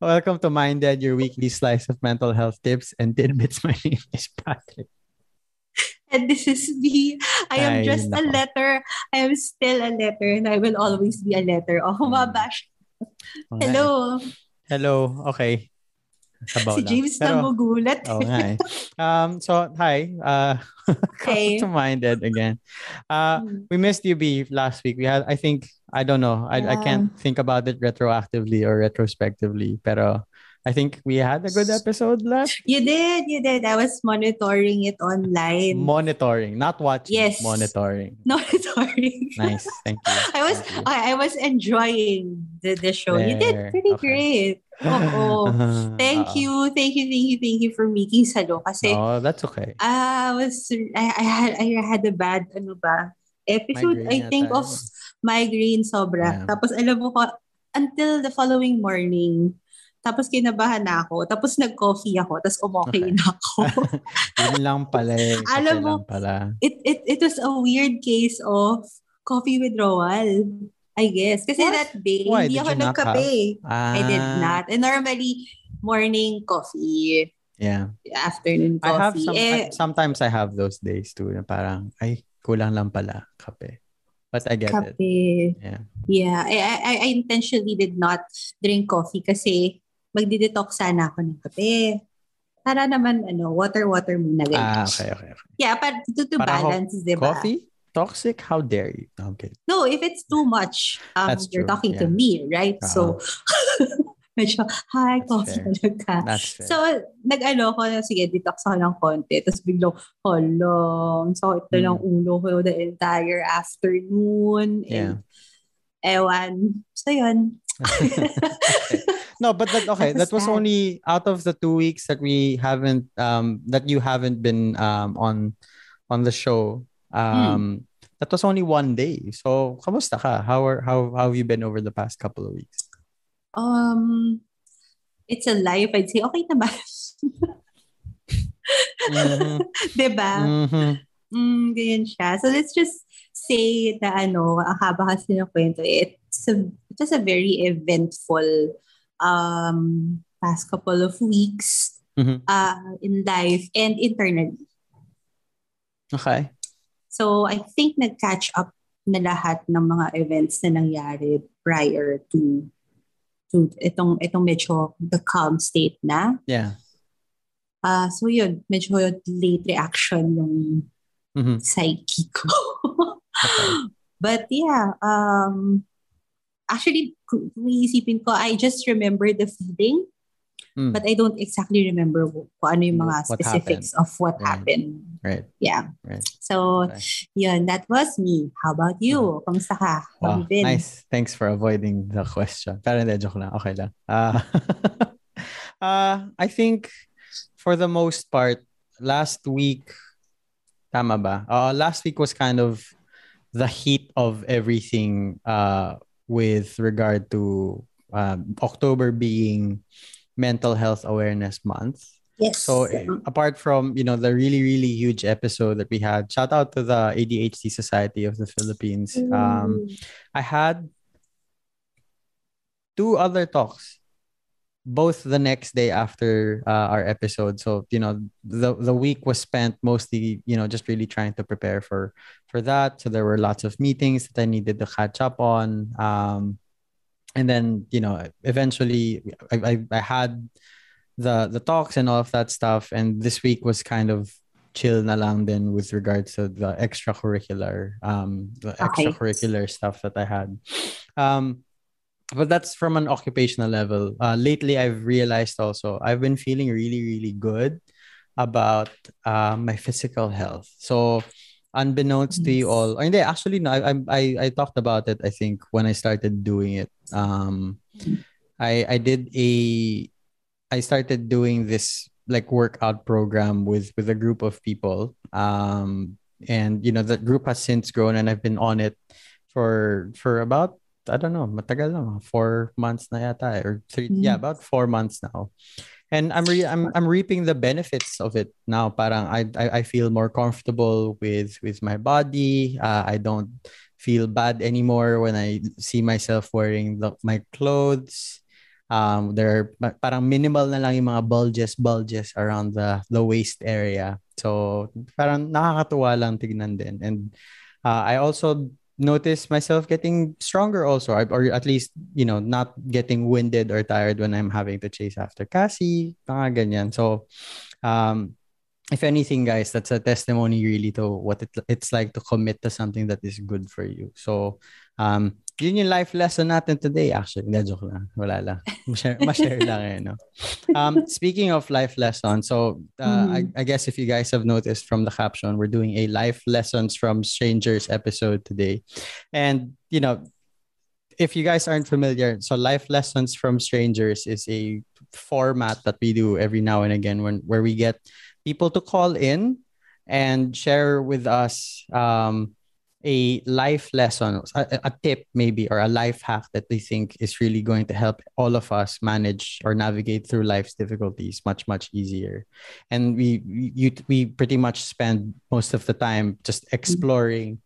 Welcome to Minded, your weekly slice of mental health tips and tidbits. My name is Patrick. And this is me. I am Ay, just a nako. letter. I am still a letter and I will always be a letter. Oh, mabash. Oo nga eh. Hello. Hello. Okay. Sabaw si lang. James Pero- nagugulat. Oo nga eh. Um, so, hi. Uh, Hey. welcome to Minded again. Uh, Hmm. we missed you, B, last week. We had, I think, I don't know. I, I can't think about it retroactively or retrospectively. Pero I think we had a good episode last. You did, you did. I was monitoring it online. Monitoring, not watching. Yes. Monitoring. monitoring. Nice. Thank you. I was you. I, I was enjoying the, the show. You did pretty Okay. great. Oo. Uh, Thank uh, you, thank you, thank you, thank you for making salo. Kasi Oh, that's okay. I was I, I had I had a bad ano ba episode Migraine I think of. Migraine sobra. Yeah. Tapos alam mo ko until the following morning. Tapos kinabahan na ako. Tapos nag-coffee ako. Tapos umokay Okay. na ako. Yun lang pala eh. Alam mo, pala. it, it, it was a weird case of coffee withdrawal. I guess. Kasi What? that day, Why? hindi Did ako nagkape. Ah, I did not. And normally, morning coffee, Yeah. afternoon I have coffee. some, eh, I- sometimes I have those days too. Na parang, ay, kulang lang pala kape. But I get it. kape. Yeah. Yeah. I, I, I intentionally did not drink coffee kasi magdi-detox sana ako ng kape. Para naman, ano, water-water muna. Ah, ganyan. okay, okay. okay. Yeah, para to, to Para ho- balance, di ba? Coffee? Toxic? How dare you? Kidding. No, if it's too much, um, That's you're true, talking to yeah. me, right? So, medyo, hi, That's coffee talaga. That's fair. So, nag-ano ko, sige, detox ako ng konti. Tapos biglang, hala, ang sakit na ng ulo ko the entire afternoon. yeah. And, ewan. So, yun. No, but that okay. That was only out of the two weeks that we haven't um that you haven't been um on on the show. Um that was only one day. So kamusta ka? How are how, how have you been over the past couple of weeks? Um, it's a life. I'd say, okay naman. Mhm. diba? Mhm. Mm, ganyan siya. So let's just say na ano, ang haba kasi ng kwento, it's a, it was a very eventful um, past couple of weeks Mhm. uh, in life and internally. Okay. So I think nag-catch up na lahat ng mga events na nangyari prior to to itong itong medyo the calm state na. Yeah. Ah, so yun, medyo late reaction yung Mhm. psyche ko. Okay. But yeah, um, actually, kung iisipin ko, I just remember the feeling, Mm. but I don't exactly remember kung ano yung mga What specifics of what Right. happened. Right. Yeah. Right. So, Okay. yun, that was me. How about you? Kamusta ka? Wow, nice. Thanks for avoiding the question. Pero hindi, joke lang. Okay lang. Uh, uh, I think for the most part, last week, tama ba? Uh, last week was kind of the heat of everything uh, with regard to um, October being Mental Health Awareness Month. Yes. So eh, apart from you know the really really huge episode that we had, shout out to the ADHD Society of the Philippines. Um, I had two other talks, both the next day after uh, our episode. So you know the the week was spent mostly you know just really trying to prepare for for that. So there were lots of meetings that I needed to catch up on. Um, and then you know eventually I, I, I had the the talks and all of that stuff. And this week was kind of chill na lang din with regards to the extracurricular um the Okay. extracurricular stuff that I had. Um but that's from an occupational level. Uh, lately I've realized also I've been feeling really really good about uh, my physical health. So unbeknownst to you all or hindi, actually no I, I I talked about it I think when I started doing it. Um I I did a I started doing this like workout program with with a group of people. Um and you know the group has since grown and I've been on it for for about I don't know, matagal na, four months na yata eh, or three Mm. yeah, about four months now. And I'm re- I'm I'm reaping the benefits of it now. Parang I I, I feel more comfortable with with my body. Uh, I don't feel bad anymore when I see myself wearing the, my clothes. Um, there are parang minimal na lang yung mga bulges, bulges around the the waist area. So parang nakakatuwa lang tignan din. And uh, I also noticed myself getting stronger also, or at least, you know, not getting winded or tired when I'm having to chase after Cassie, mga ganyan. So, um, if anything, guys, that's a testimony really to what it, it's like to commit to something that is good for you. So, um, yun yung life lesson natin today, actually. Hindi, joke lang. Wala lang. Ma-share, ma-share lang eh, no? Um, speaking of life lessons, so uh, mm-hmm. I, I guess if you guys have noticed from the caption, we're doing a life lessons from strangers episode today. And, you know, if you guys aren't familiar, so life lessons from strangers is a format that we do every now and again when where we get people to call in and share with us um, a life lesson, a, a, tip maybe, or a life hack that they think is really going to help all of us manage or navigate through life's difficulties much, much easier. And we, we, we pretty much spend most of the time just mm-hmm. exploring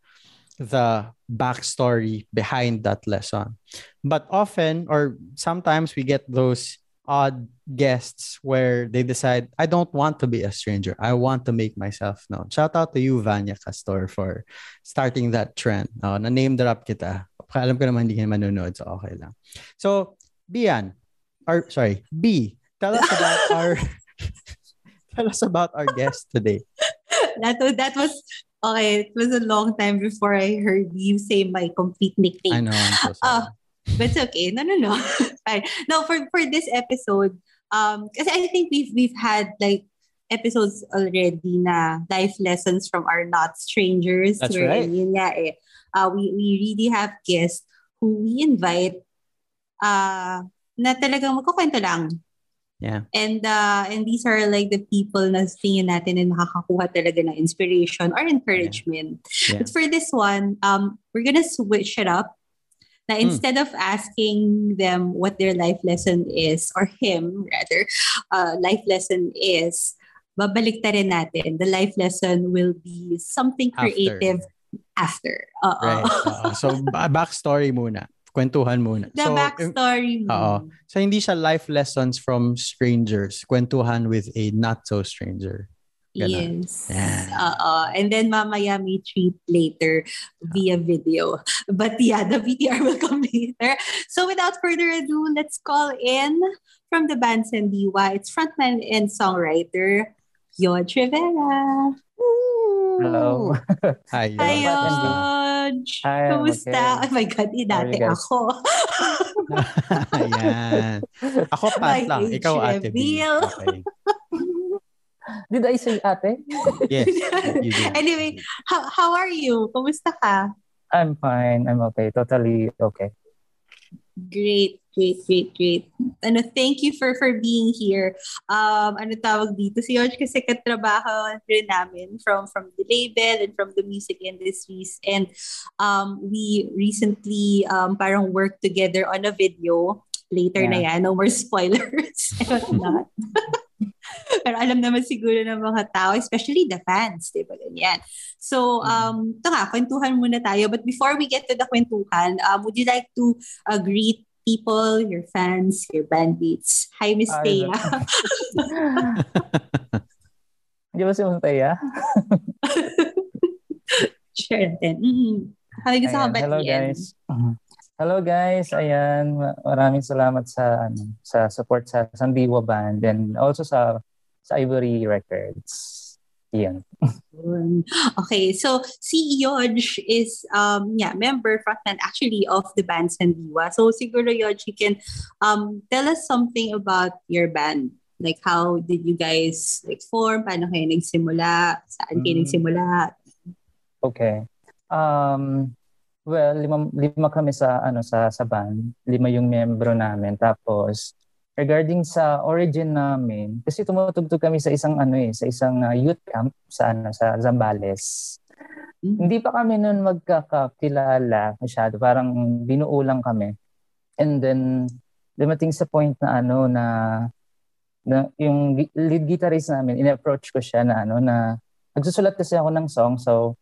the backstory behind that lesson. But often, or sometimes, we get those odd guests where they decide, I don't want to be a stranger. I want to make myself known. Shout out to you, Vanya Castor, for starting that trend. Oh, na-name drop kita. Alam ko naman hindi ka manonood, so okay lang. So, Bian, or sorry, B, tell us about our tell us about our guest today. That was, that was okay. It was a long time before I heard you say my complete nickname. I know. I'm so sorry. Uh, but it's okay. No, no, no. Fine. No, for for this episode, um, because I think we've we've had like episodes already na life lessons from our not strangers. That's right. Yun nga eh. Uh, we, we really have guests who we invite uh, na talagang magkukwento lang. Yeah. And uh, and these are like the people na tingin natin na nakakakuha talaga ng inspiration or encouragement. Yeah. Yeah. But for this one, um, we're gonna switch it up na hmm. instead mm. of asking them what their life lesson is, or him rather, uh, life lesson is, babalik rin natin. The life lesson will be something creative after. after. Uh-oh. Right. Uh-oh. So, backstory muna. Kwentuhan muna. The so, backstory. Oo. So, hindi siya life lessons from strangers. Kwentuhan with a not so stranger. Ganun. Yes. Yeah. Uh, and then mamaya may treat later via video. But yeah, the VTR will come later. So without further ado, let's call in from the band Sandiwa. It's frontman and songwriter, Yod Rivera. Hello. Hi, Yod. Hi, Yod. Hi, Kumusta? Okay. Oh my God, inate ako. Ayan. Ako pat lang. Ikaw ate B. Okay. Did I say ate? yes. anyway, how, how are you? Kumusta ka? I'm fine. I'm okay. Totally okay. Great, great, great, great. Ano, thank you for for being here. Um, ano tawag dito? Si George kasi katrabaho rin namin from from the label and from the music industries. And um, we recently um, parang worked together on a video. Later yeah. na yan. No more spoilers and not. Pero alam naman siguro ng mga tao, especially the fans, di ba? Ganyan. So, mm-hmm. um, ito nga, kwentuhan muna tayo. But before we get to the kwentuhan, um, would you like to uh, greet people, your fans, your bandmates? Hi, Miss Thea. Hindi ba si Miss Thea? Share natin. Mm-hmm. Hi, gusto ka Hello, guys. Uh-huh. Hello guys, ayan, maraming salamat sa ano, sa support sa Sandiwa Band and also sa sa Ivory Records. Yan. okay, so si Yodge is um yeah, member frontman actually of the band Sandiwa. So siguro Yodge, you can um tell us something about your band. Like how did you guys like form? Paano kayo nagsimula? Saan kayo mm. nagsimula? Okay. Um Well, lima, lima kami sa ano sa sa band. Lima yung miyembro namin. Tapos regarding sa origin namin, kasi tumutugtog kami sa isang ano eh, sa isang uh, youth camp sa ano sa Zambales. Mm-hmm. Hindi pa kami noon magkakakilala masyado, parang binuo lang kami. And then dumating sa point na ano na na yung lead guitarist namin, in-approach ko siya na ano na nagsusulat kasi ako ng song so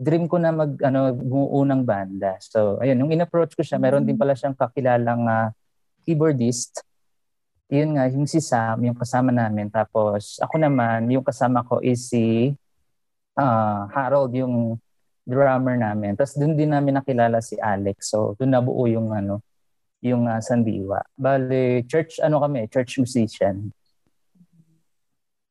dream ko na mag ano bumuo ng banda. So ayun, nung in-approach ko siya, meron din mm. pala siyang kakilalang uh, keyboardist. Yun nga, yung si Sam, yung kasama namin. Tapos ako naman, yung kasama ko is si uh, Harold, yung drummer namin. Tapos doon din namin nakilala si Alex. So doon nabuo yung ano, yung uh, Sandiwa. Bale, church ano kami, church musician.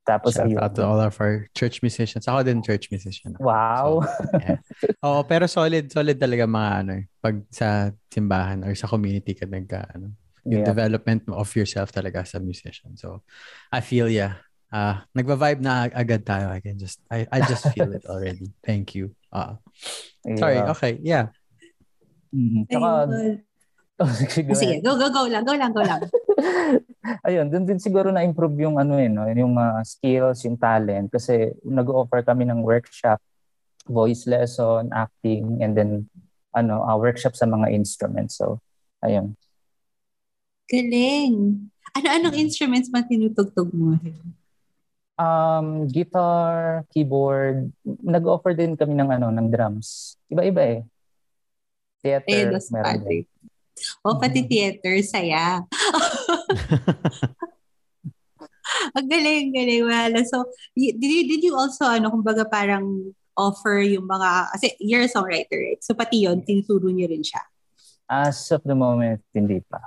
Tapos Shout ayun. out to all of our church musicians. Ako din church musician. Wow. So, yeah. Oo, pero solid, solid talaga mga ano, eh, pag sa simbahan or sa community ka nagka, ano, yung yeah. development of yourself talaga as a musician. So, I feel yeah. Uh, nagva-vibe na agad tayo. I can just, I, I just feel it already. Thank you. Uh, yeah. Sorry, okay, yeah. Mm-hmm. Saka, Oh, sige, sige, go, go, go lang, go lang, go lang. Ayun, dun din siguro na-improve yung ano eh, no? yung uh, skills, yung talent. Kasi nag-offer kami ng workshop, voice lesson, acting, and then ano, uh, workshop sa mga instruments. So, ayun. Galing. Ano-anong instruments man tinutugtog mo? Um, guitar, keyboard. Nag-offer din kami ng ano, ng drums. Iba-iba eh. Theater, eh, meron din. O pati mm-hmm. theater, saya. Ang galing, galing. Wala. So, did you, did you also, ano, kumbaga parang offer yung mga, kasi you're a songwriter, right? So, pati yun, tinuturo niyo rin siya. As of the moment, hindi pa.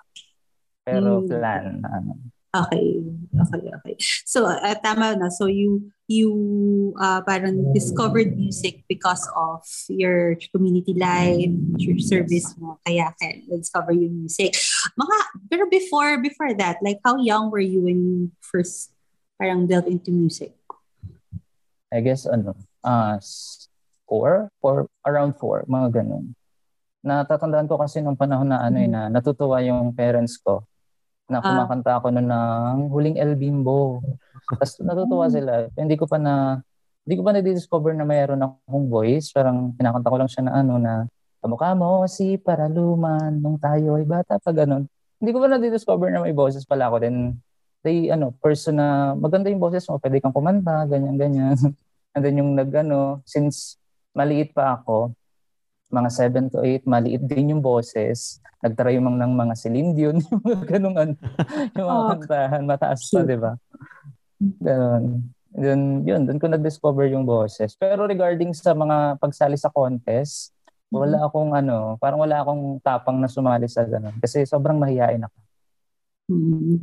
Pero mm. plan, ano, Okay. Okay, okay. So, uh, tama na. So, you, you uh, parang discovered music because of your community life, your service mo. Kaya, kaya discover yung music. Mga, pero before, before that, like how young were you when you first parang delved into music? I guess, ano, uh, four? Four, around four, mga ganun. Natatandaan ko kasi nung panahon na ano mm-hmm. eh, na natutuwa yung parents ko na ah. kumakanta ako noon ng Huling El Bimbo. Tapos natutuwa hmm. sila. Hindi ko pa na hindi ko pa na-discover na mayroon akong voice. Parang kinakanta ko lang siya na ano na kamukha mo si Paraluman nung tayo ay bata pa ganun. Hindi ko pa na-discover na may boses pala ako. Then, they, ano, person na maganda yung boses mo, pwede kang kumanta, ganyan, ganyan. And then yung nag, ano, since maliit pa ako, mga 7 to 8, maliit din yung boses. Nagtry yung ng mga Celine Dion, yung mga ganung ano, yung mga oh. kantahan, mataas pa, di ba? Ganun. Yun, yun, doon ko na-discover yung boses. Pero regarding sa mga pagsali sa contest, wala mm-hmm. akong ano, parang wala akong tapang na sumali sa ganun. Kasi sobrang mahihain ako. Mm.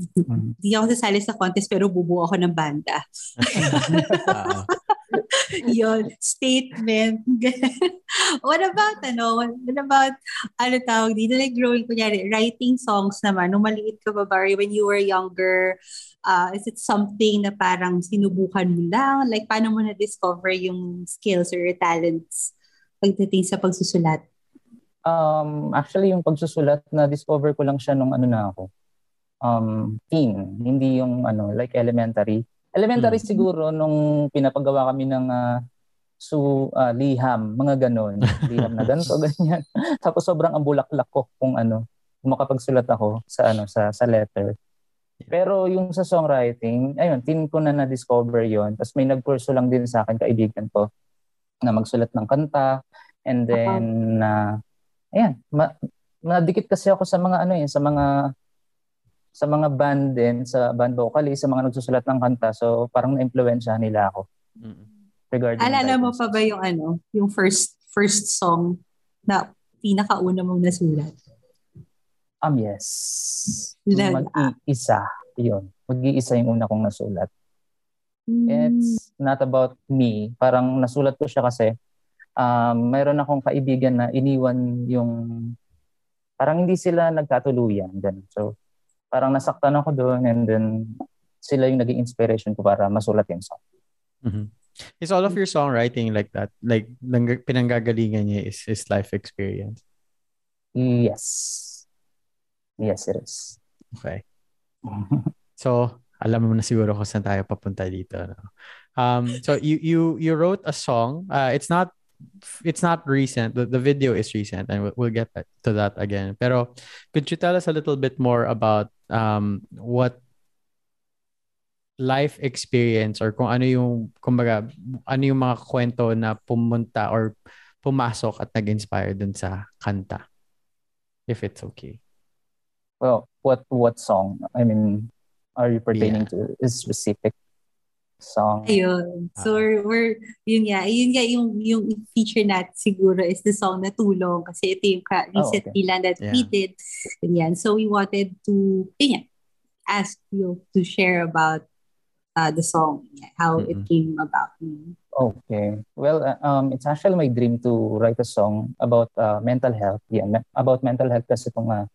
Hindi ako sasali sa contest pero bubuo ako ng banda. Yon statement. what about, ano, what about, ano tawag dito, like growing, kunyari, writing songs naman, nung maliit ka ba, Barry, when you were younger, uh, is it something na parang sinubukan mo lang? Like, paano mo na-discover yung skills or talents pagdating sa pagsusulat? Um, actually, yung pagsusulat, na-discover ko lang siya nung ano na ako, um, teen, hindi yung ano, like elementary. Elementary hmm. siguro nung pinapagawa kami ng uh, su uh, liham, mga ganon. Liham na ganito, ganyan. Tapos sobrang ambulaklak ko kung ano, kung makapagsulat ako sa ano sa sa letter. Pero yung sa songwriting, ayun, tin ko na na-discover yon Tapos may nagkurso lang din sa akin, kaibigan ko, na magsulat ng kanta. And then, na uh, ayan, ma- nadikit kasi ako sa mga ano yun, sa mga sa mga band din, sa band vocalist, sa mga nagsusulat ng kanta. So, parang na-influensya nila ako. Mm-hmm. Regarding Alala mo pa ba yung ano, yung first first song na pinakauna mong nasulat? Um, yes. Mag-iisa. Yun. Mag-iisa yung una kong nasulat. Mm. It's not about me. Parang nasulat ko siya kasi um, mayroon akong kaibigan na iniwan yung parang hindi sila nagkatuluyan. Ganun. So, parang nasaktan ako doon and then sila yung naging inspiration ko para masulat yung song. Mm-hmm. Is all of your songwriting like that? Like, pinanggagalingan niya is, is life experience? Yes. Yes, it is. Okay. so, alam mo na siguro kung saan tayo papunta dito. No? Um, so, you, you, you wrote a song. Uh, it's not it's not recent. The, the video is recent, and we'll, we'll get to that again. Pero could you tell us a little bit more about um, what life experience or kung ano yung kumbaga ano yung mga kwento na pumunta or pumasok at nag-inspire dun sa kanta if it's okay Well, what what song? I mean, are you pertaining yeah. to a specific song? Ayun. So, uh, we're, yun nga, yun nga yung, yung feature natin siguro is the song na Tulong kasi ito yung ka, recently oh, okay. that yeah. we did. Ganyan. So, we wanted to, yun ask you to share about uh, the song, how mm-hmm. it came about. Okay. Well, uh, um, it's actually my dream to write a song about uh, mental health. Yeah, me- about mental health kasi itong uh,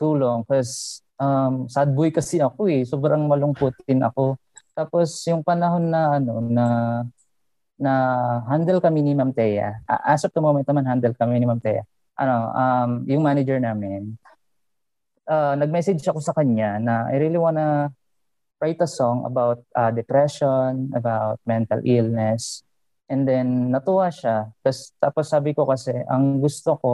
tulong. Because um, sad boy kasi ako eh. Sobrang malungkutin ako. Tapos yung panahon na ano na na handle kami ni Ma'am Thea. As of the moment naman handle kami ni Ma'am Thea. Ano, um, yung manager namin, uh, nag-message ako sa kanya na I really wanna write a song about uh, depression, about mental illness. And then natuwa siya. Tapos, tapos sabi ko kasi, ang gusto ko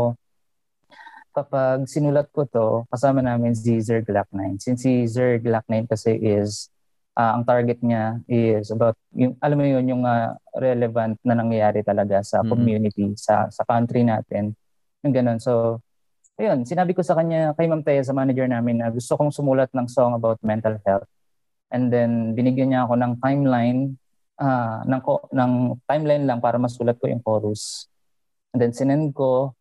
kapag sinulat ko to, kasama namin si Zerg Lack 9. Since si Zerg Lack 9 kasi is, uh, ang target niya is about, yung, alam mo yun, yung uh, relevant na nangyayari talaga sa mm-hmm. community, sa sa country natin. Yung ganun. So, ayun, sinabi ko sa kanya, kay Ma'am Taya, sa manager namin, na gusto kong sumulat ng song about mental health. And then, binigyan niya ako ng timeline, uh, ng, ng timeline lang para masulat ko yung chorus. And then, sinend ko,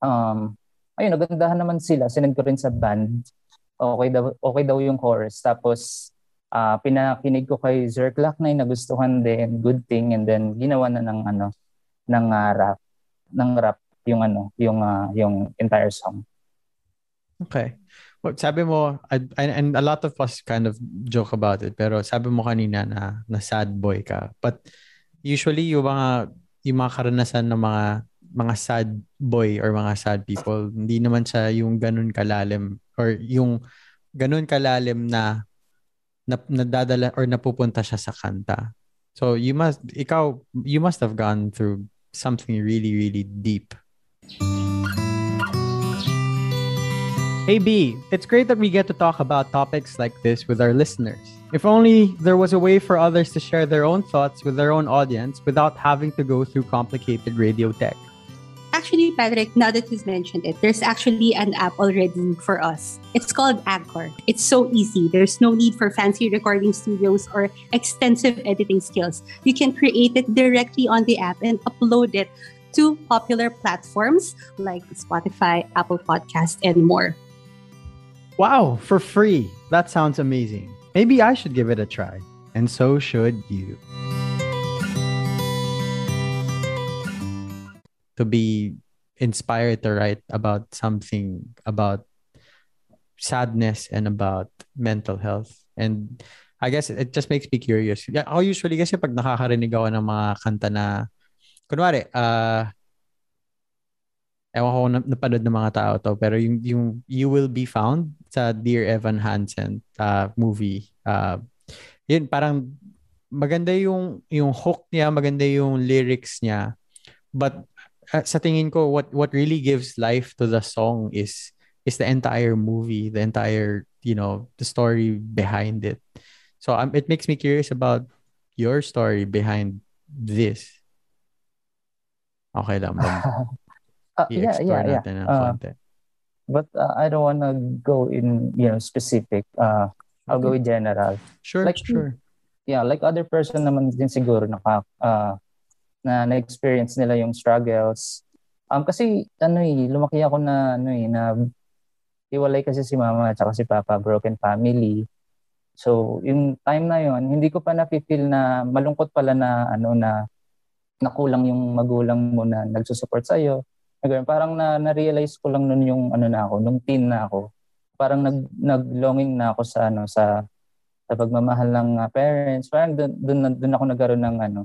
um, ayun, nagandahan naman sila. Sinend ko rin sa band. Okay daw, okay daw yung chorus. Tapos, uh, pinakinig ko kay Zerklak na nagustuhan din, good thing, and then ginawa na ng ano, ng uh, rap, ng rap yung ano, yung uh, yung entire song. Okay. Well, sabi mo, and, and a lot of us kind of joke about it, pero sabi mo kanina na, na sad boy ka. But usually yung mga yung mga karanasan ng mga mga sad boy or mga sad people, hindi naman siya yung ganun kalalim or yung ganun kalalim na, na nadadala or napupunta siya sa kanta. So you must ikaw you must have gone through something really really deep. Hey B, it's great that we get to talk about topics like this with our listeners. If only there was a way for others to share their own thoughts with their own audience without having to go through complicated radio tech. Actually, Patrick, now that you've mentioned it, there's actually an app already for us. It's called Anchor. It's so easy. There's no need for fancy recording studios or extensive editing skills. You can create it directly on the app and upload it to popular platforms like Spotify, Apple Podcast, and more. Wow, for free. That sounds amazing. Maybe I should give it a try. And so should you. To be inspired to write about something about sadness and about mental health. And I guess it just makes me curious. Yeah, ako usually kasi pag nakakarinig ako ng mga kanta na kunwari, uh, ewan ko kung napanood ng mga tao to, pero yung, yung You Will Be Found sa Dear Evan Hansen uh, movie, uh, yun, parang maganda yung, yung hook niya, maganda yung lyrics niya, but uh, sa tingin ko what what really gives life to the song is is the entire movie, the entire, you know, the story behind it. So um, it makes me curious about your story behind this. Okay lang ba? uh, yeah, yeah, yeah. Uh, but uh, I don't want to go in, you know, specific. Uh, I'll okay. go in general. Sure, like, sure. Yeah, like other person naman din siguro naka, uh, na na-experience nila yung struggles. Um, kasi ano eh, lumaki ako na ano eh, na iwalay kasi si mama at si papa, broken family. So, yung time na yon hindi ko pa na-feel na malungkot pala na ano na nakulang yung magulang mo na nagsusupport sa iyo. Parang na na-realize ko lang noon yung ano na ako, nung teen na ako. Parang nag naglonging na ako sa ano sa sa pagmamahal ng uh, parents. Parang doon doon ako nagkaroon ng ano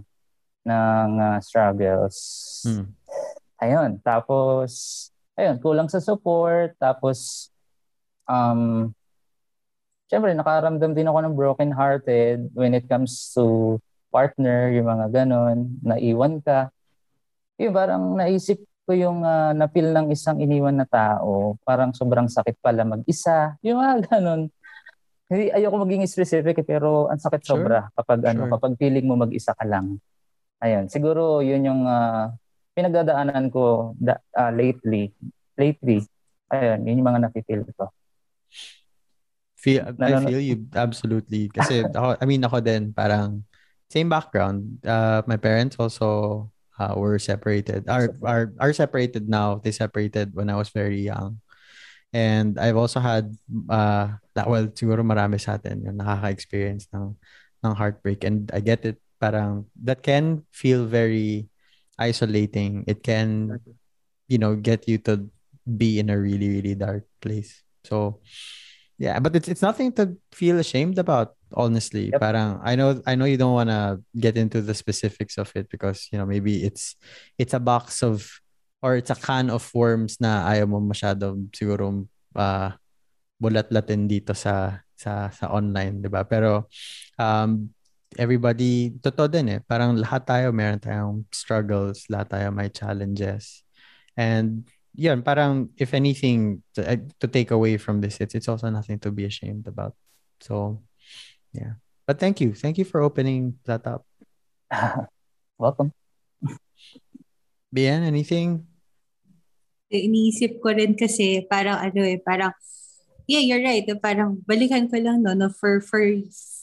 ng uh, struggles. Hmm. Ayun, tapos ayun, kulang sa support, tapos um Siyempre, nakaramdam din ako ng broken hearted when it comes to partner, yung mga ganon, naiwan ka. Yung parang naisip ko yung uh, napil ng isang iniwan na tao, parang sobrang sakit pala mag-isa. Yung mga ganon. Hindi ayoko maging specific eh, pero ang sakit sure. sobra kapag ano, sure. ano, kapag feeling mo mag-isa ka lang. Ayun, siguro yun yung uh, pinagdadaanan ko da, uh, lately. Lately. Ayun, yun yung mga nafe-feel ko. Feel, I feel you absolutely. Kasi ako, I mean, ako din, parang same background. Uh, my parents also uh, were separated, are, are, are separated now. They separated when I was very young. And I've also had, uh, that, well, siguro marami sa atin yung nakaka-experience ng, ng heartbreak. And I get it, parang, that can feel very isolating. It can, you know, get you to be in a really, really dark place. So, yeah, but it's it's nothing to feel ashamed about, honestly. Yep. Parang I know I know you don't want to get into the specifics of it because, you know, maybe it's it's a box of or it's a can of worms na ayaw mo masyadong siguro uh, bulat-latin dito sa sa sa online, 'di ba? Pero um everybody totoo din eh. Parang lahat tayo meron tayong struggles, lahat tayo may challenges. And yun, parang if anything to, uh, to take away from this, it's, it's also nothing to be ashamed about. So, yeah. But thank you. Thank you for opening that up. Welcome. Bien, anything? Iniisip ko rin kasi parang ano eh, parang yeah, you're right. Parang balikan ko lang no, no for for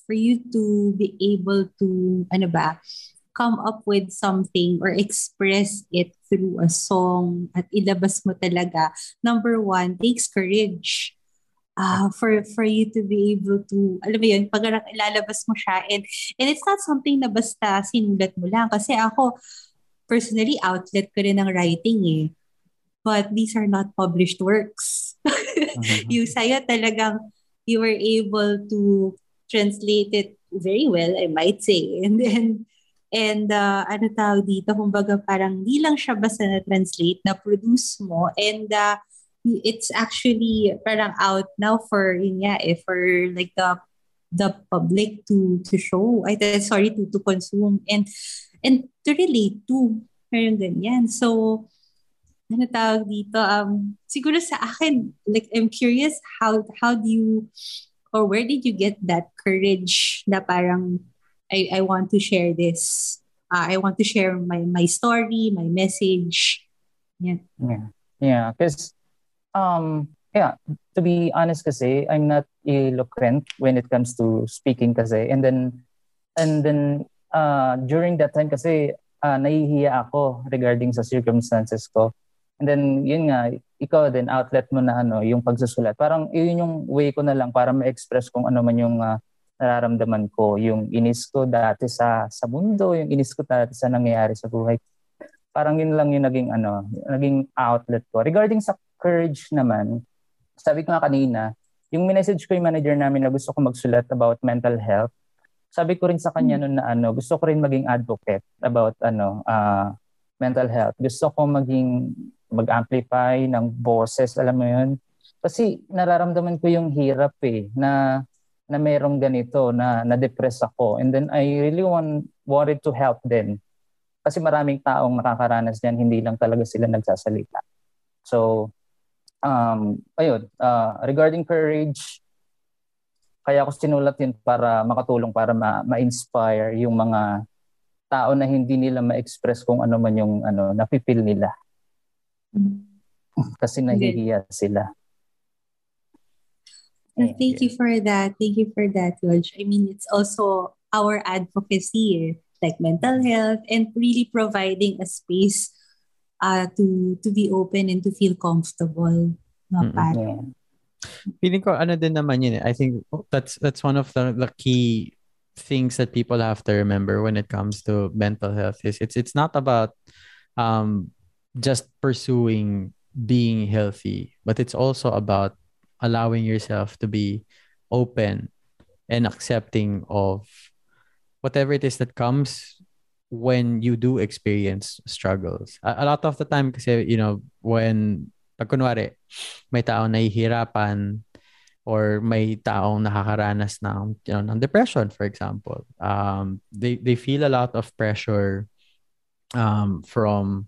for you to be able to ano ba, come up with something or express it through a song at ilabas mo talaga, number one, takes courage. Uh, for for you to be able to, alam mo yun, pag ilalabas mo siya, and, and it's not something na basta sinulat mo lang. Kasi ako, personally, outlet ko rin ng writing eh. But these are not published works. mm-hmm. yung sa'yo talagang, you were able to translate it very well, I might say. And then, And uh, ano tawag dito, kumbaga parang di lang siya basta na-translate, na-produce mo. And uh, it's actually parang out now for, yun nga, eh, for like the the public to to show, ay, sorry, to to consume and and to relate to. Parang ganyan. So, ano tawag dito, um, siguro sa akin, like, I'm curious, how, how do you, or where did you get that courage na parang, I, I want to share this. Uh, I want to share my, my story, my message. Yeah. Yeah. Yeah. Because, um, yeah, to be honest kasi, I'm not eloquent when it comes to speaking kasi. And then, and then, uh, during that time kasi, uh, nahihiya ako regarding sa circumstances ko. And then, yun nga, ikaw din, outlet mo na ano, yung pagsusulat. Parang yun yung way ko na lang para ma-express kung ano man yung uh, nararamdaman ko, yung inis ko dati sa sa mundo, yung inis ko dati sa nangyayari sa buhay. Parang yun lang yung naging ano, naging outlet ko. Regarding sa courage naman, sabi ko nga kanina, yung message ko yung manager namin na gusto ko magsulat about mental health. Sabi ko rin sa kanya hmm. noon na ano, gusto ko rin maging advocate about ano, uh, mental health. Gusto ko maging mag-amplify ng boses, alam mo yun. Kasi nararamdaman ko yung hirap eh, na na mayroong ganito na na-depress ako and then I really want wanted to help them kasi maraming taong nakakaranas diyan hindi lang talaga sila nagsasalita so um ayun uh, regarding courage kaya ako sinulat yun para makatulong para ma- ma-inspire yung mga tao na hindi nila ma-express kung ano man yung ano napipil nila. kasi nahihiya sila thank you for that. Thank you for that, George. I mean, it's also our advocacy, like mental health, and really providing a space uh, to to be open and to feel comfortable. No, mm-hmm. Feeling ko ano din naman yun. Eh. I think that's that's one of the, the key things that people have to remember when it comes to mental health is it's it's not about um just pursuing being healthy, but it's also about allowing yourself to be open and accepting of whatever it is that comes when you do experience struggles. A, a lot of the time kasi, you know, when pag kunwari, may taong nahihirapan or may taong nakakaranas ng, you know, ng depression, for example. Um, they, they feel a lot of pressure um, from,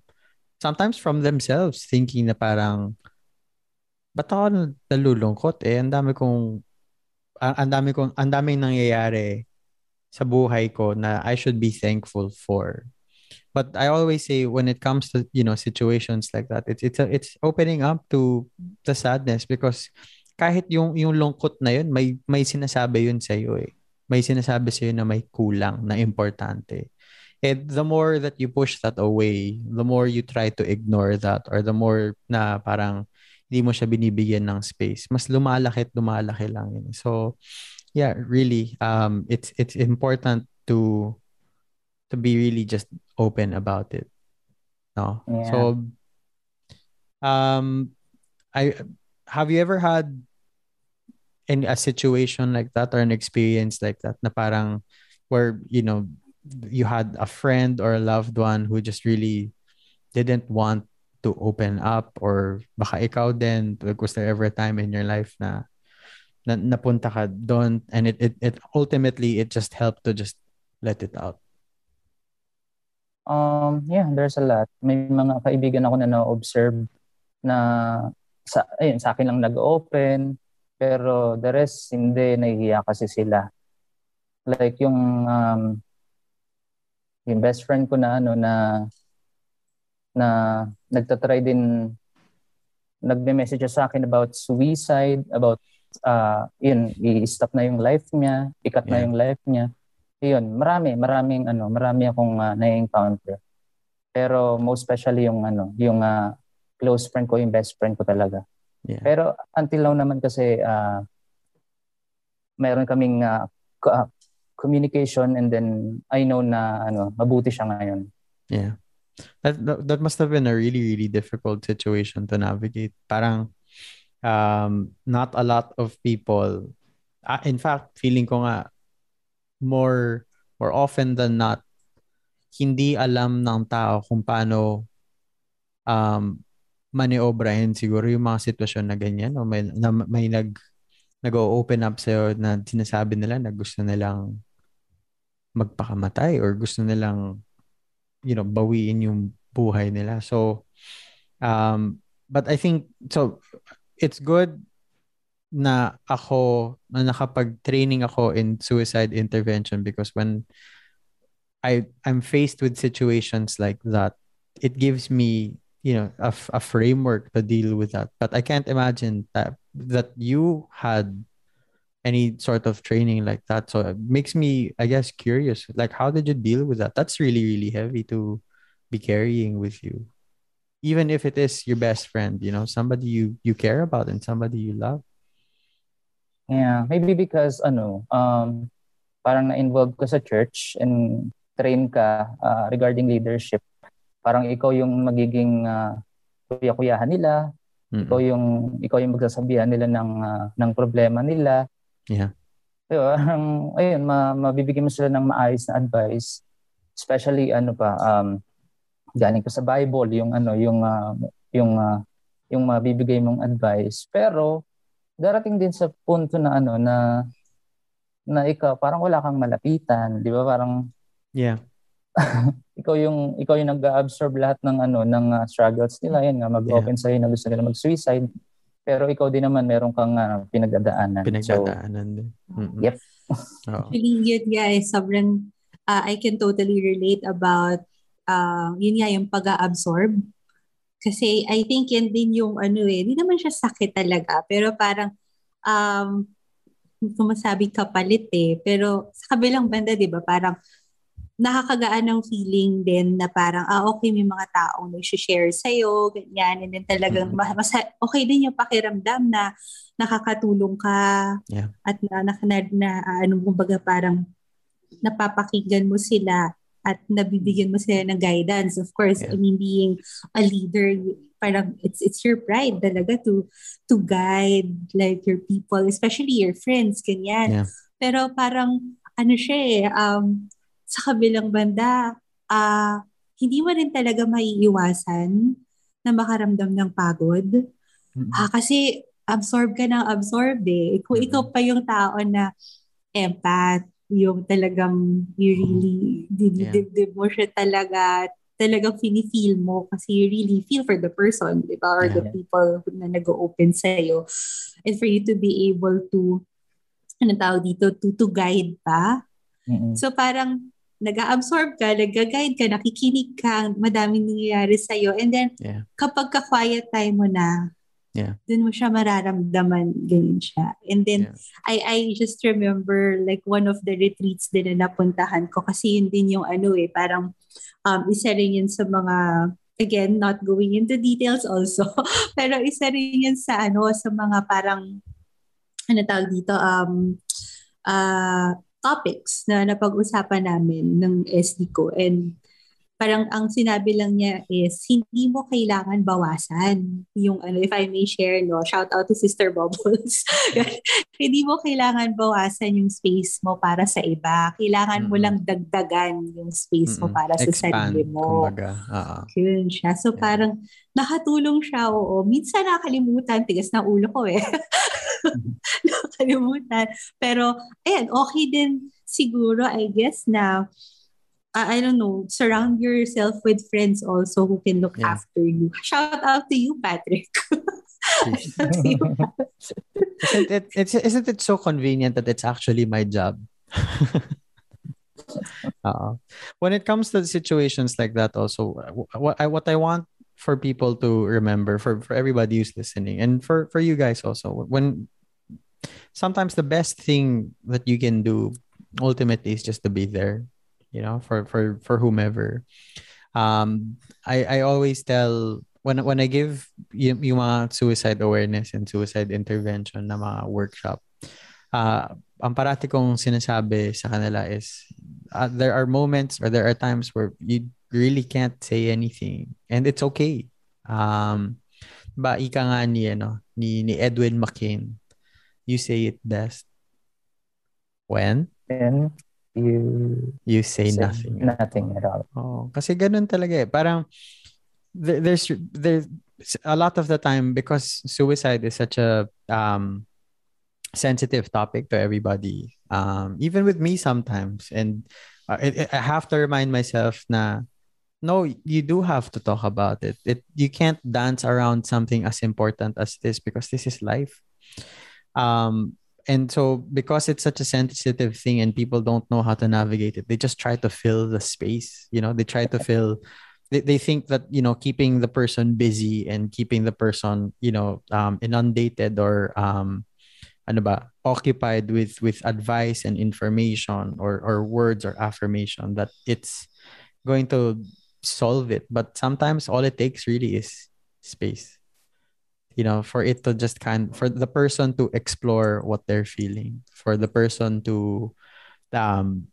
sometimes from themselves, thinking na parang, ba't ako nalulungkot eh? Ang dami kong, ang dami kong, ang daming nangyayari sa buhay ko na I should be thankful for. But I always say when it comes to, you know, situations like that, it's it's a, it's opening up to the sadness because kahit yung yung lungkot na yun, may may sinasabi yun sa iyo eh. May sinasabi sa iyo na may kulang na importante. And the more that you push that away, the more you try to ignore that or the more na parang hindi mo siya binibigyan ng space, mas lumalaki at lumalaki lang yun. So, yeah, really, um, it's it's important to to be really just open about it. No? Yeah. So, um, I have you ever had in a situation like that or an experience like that na parang where you know you had a friend or a loved one who just really didn't want to open up or baka ikaw din like was there ever a time in your life na, na napunta ka doon and it, it it ultimately it just helped to just let it out Um, yeah, there's a lot. May mga kaibigan ako na na-observe na sa, ayun, sa akin lang nag-open, pero the rest hindi, nahihiya kasi sila. Like yung um, yung best friend ko na ano na na nagtatry din nagme-message siya sa akin about suicide, about uh, yun, i-stop na yung life niya, ikat na Yeah. yung life niya. Yun, marami, maraming ano, marami akong uh, na-encounter. Pero most especially yung ano, yung uh, close friend ko, yung best friend ko talaga. yeah Pero until now naman kasi uh, mayroon kaming uh, communication and then I know na ano, mabuti siya ngayon. Yeah. That, that that must have been a really really difficult situation to navigate. Parang um not a lot of people uh, in fact feeling ko nga more more often than not hindi alam ng tao kung paano um maniobrahin siguro yung mga sitwasyon na ganyan o may na, may nag nag-open up sa'yo na sinasabi nila na gusto nilang magpakamatay or gusto nilang you know bawiin yung buhay nila. So um but I think so it's good na ako na nakapag-training ako in suicide intervention because when I I'm faced with situations like that it gives me you know a, a framework to deal with that. But I can't imagine that that you had any sort of training like that so it makes me I guess curious like how did you deal with that that's really really heavy to be carrying with you even if it is your best friend you know somebody you you care about and somebody you love Yeah, maybe because ano, um parang na-involve ka sa church and train ka uh, regarding leadership. Parang ikaw yung magiging uh, kuya-kuyahan nila, Mm-mm. ikaw yung ikaw yung magsasabihan nila ng ah, ng problema nila. Yeah. Diba? Parang, ayun, ma- mabibigyan mo sila ng maayos na advice. Especially ano pa um galing ko sa Bible yung ano yung ah, yung ah, yung mabibigay mong advice. Pero darating din sa punto na ano na na ikaw parang wala kang malapitan, 'di ba? Parang yeah ikaw yung ikaw yung nag-absorb lahat ng ano ng ah, struggles nila yan nga mag-open sa na gusto nila mag-suicide pero ikaw din naman meron kang ah, pinagdadaanan so pinagdadaanan din Mm-mm. Yep. Oo. Actually, yun guys, sobrang, uh, I can totally relate about, uh, yun nga, yung pag-absorb. Kasi I think yan din yung ano eh, hindi naman siya sakit talaga, pero parang, um, kung masabi kapalit eh. Pero sa kabilang banda, di ba, parang nakakagaan ng feeling din na parang, ah, okay, may mga taong nag-share sa'yo, ganyan, and then talagang, Mhm. mas, okay din yung pakiramdam na nakakatulong ka, Yeah. at na, na, na, na ano, kumbaga parang napapakinggan mo sila at nabibigyan mo sila ng guidance. Of course, Yeah. I mean, being a leader, parang it's it's your pride talaga to to guide like your people, especially your friends, ganyan. Yeah. Pero parang ano siya eh, um, sa kabilang banda, ah hindi mo rin talaga maiiwasan na makaramdam ng pagod. Mm-mm. Ah, kasi absorb ka ng absorb eh. Kung Mhm. ikaw pa yung tao na empath, yung talagang you really dinidibdib mo siya talaga, talagang feel mo kasi you really feel for the person, di ba? Or the Yeah. people na nag-open sa'yo. And for you to be able to, ano tawag dito, to, to guide pa. mm-mm. So parang nag-absorb ka, nag-guide ka, nakikinig ka, madaming nangyayari sa'yo. And then Yeah. kapag ka-quiet time mo na, Yeah. Dun mo siya mararamdaman, ganyan siya. And then, Yeah. I I just remember like one of the retreats din na napuntahan ko kasi yun din yung ano eh, parang um, isa rin yun sa mga, again, not going into details also, pero isa rin yun sa ano, sa mga parang, ano tawag dito, um, uh, topics na napag-usapan namin ng SD ko. And parang ang sinabi lang niya is, hindi mo kailangan bawasan yung ano, if I may share, no, shout out to Sister Bubbles. hindi mo kailangan bawasan yung space mo para sa iba. Kailangan mo Mm-mm. lang dagdagan yung space mo Mm-mm. para sa Expand, sarili mo. kumbaga. Yun siya. So Yeah. parang nakatulong siya, oo. Minsan nakalimutan, tigas na ulo ko eh. nakalimutan. Pero, ayan, okay din siguro, I guess, na I don't know, surround yourself with friends also who can look Yeah. after you. Shout out to you, Patrick. Jeez. Shout out to you, isn't it it's isn't it so convenient that it's actually my job uh, when it comes to situations like that also what I what I want for people to remember for for everybody who's listening and for for you guys also when sometimes the best thing that you can do ultimately is just to be there you know for for for whomever. Um I I always tell when when I give y- yung suicide awareness and suicide intervention na mga workshop uh, ang parati kong sinasabi sa kanila is uh, there are moments or there are times where you really can't say anything and it's okay. Um ba ika nga ni ano ni ni Edwin McCain you say it best when? Then, you you say, say nothing nothing at all. Oh, kasi ganun talaga eh. Parang there, there's there's a lot of the time because suicide is such a um sensitive topic to everybody. Um even with me sometimes and uh, it- I have to remind myself na no, you do have to talk about it. It you can't dance around something as important as this because this is life. Um and so because it's such a sensitive thing and people don't know how to navigate it they just try to fill the space you know? They try to fill they, they think that you know keeping the person busy and keeping the person you know um, inundated or um ano ba occupied with with advice and information or or words or affirmation that it's going to solve it. But sometimes all it takes really is space you know for it to just kind for the person to explore what they're feeling for the person to um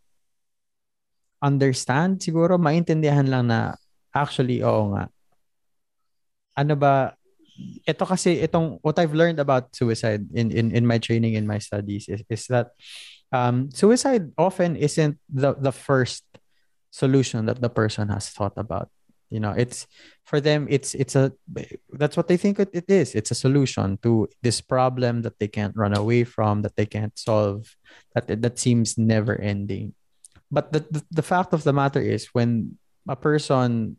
understand siguro maintindihan lang na actually oo nga. Ano ba ito kasi itong what I've learned about suicide in in in my training in my studies is is that um suicide often isn't the the first solution that the person has thought about you know it's for them it's it's a that's what they think it, it is. It's a solution to this problem that they can't run away from that they can't solve that that seems never ending. But the, the the fact of the matter is when a person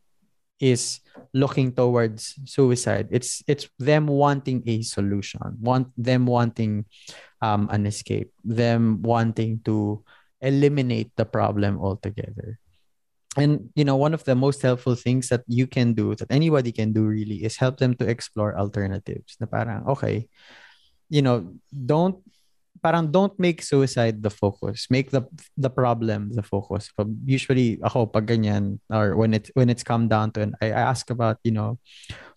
is looking towards suicide it's it's them wanting a solution want them wanting um an escape them wanting to eliminate the problem altogether and you know one of the most helpful things that you can do that anybody can do really is help them to explore alternatives. Na parang okay you know don't parang don't make suicide the focus. Make the the problem the focus. But usually ako pag ganyan or when it when it's come down to it I, I ask about you know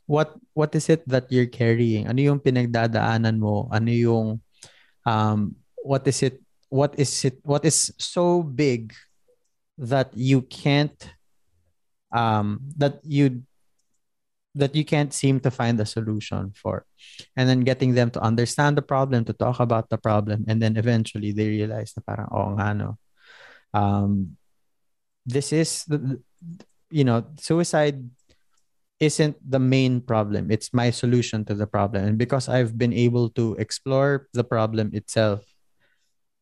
what what is it that you're carrying? Ano yung pinagdadaanan mo? Ano yung um what is it what is it what is so big that you can't um that you that you can't seem to find a solution for. And then getting them to understand the problem to talk about the problem and then eventually they realize na parang oh nga no. Um this is you know suicide isn't the main problem. It's my solution to the problem. And because i've been able to explore the problem itself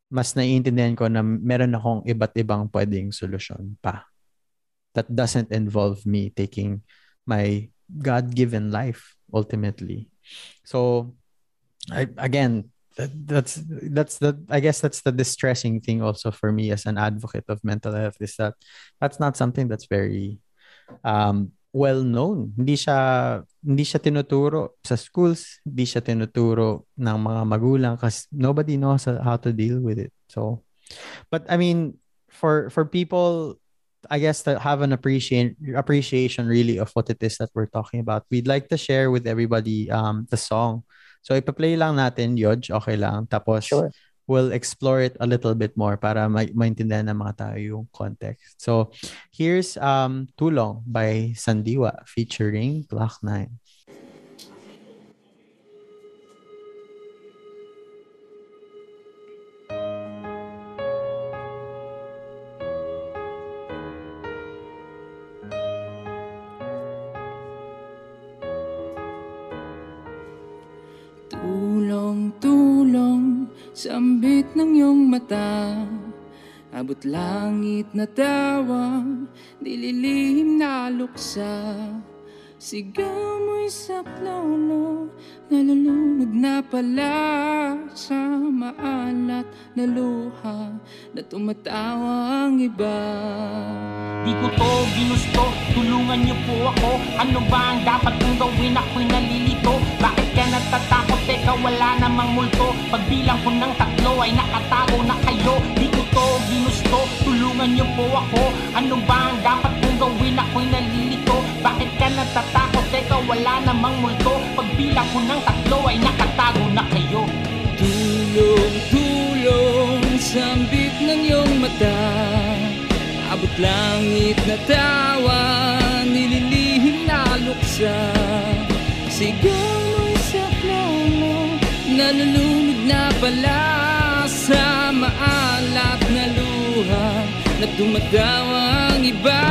mas naiintindihan ko na meron akong iba't ibang pwedeng solusyon pa that doesn't involve me taking my God-given life ultimately. So I, again, that, that's that's the I guess that's the distressing thing also for me as an advocate of mental health is that that's not something that's very um well known. Hindi siya hindi siya tinuturo sa schools, hindi siya tinuturo ng mga magulang kasi nobody knows how to deal with it. So but I mean for for people I guess to have an appreciation appreciation really of what it is that we're talking about. We'd like to share with everybody um the song. So ipa-play lang natin, Yodge, okay lang. Tapos Sure. We'll explore it a little bit more para ma- maintindihan ng mga tao yung context. So here's um Tulong by Sandiwa featuring Glock 9. Tulong, tulong, sambit ng iyong mata Abot langit na tawa, dililihim na luksa Sigaw mo'y saklolo, nalulunod na pala Sa maalat na luha, na tumatawa ang iba Di ko to ginusto, tulungan niyo po ako Ano ba ang dapat kong gawin? Ako'y nalilito Bakit ka? Teka wala namang multo. Pagbilang ko ng tatlo ay nakatago na kayo. Di ko to ginusto, tulungan niyo po ako. Ano ba ang dapat kong gawin? Ako'y nalilito. Bakit ka natatakot? Teka wala namang multo. Pagbilang ko ng tatlo ay nakatago na kayo. Tulong, tulong, sambit ng iyong mata. Abot langit na tawa, nililihim na luksa. Saklolo, nalulunod na pala Sa maalat na luha, na dumadawa ang iba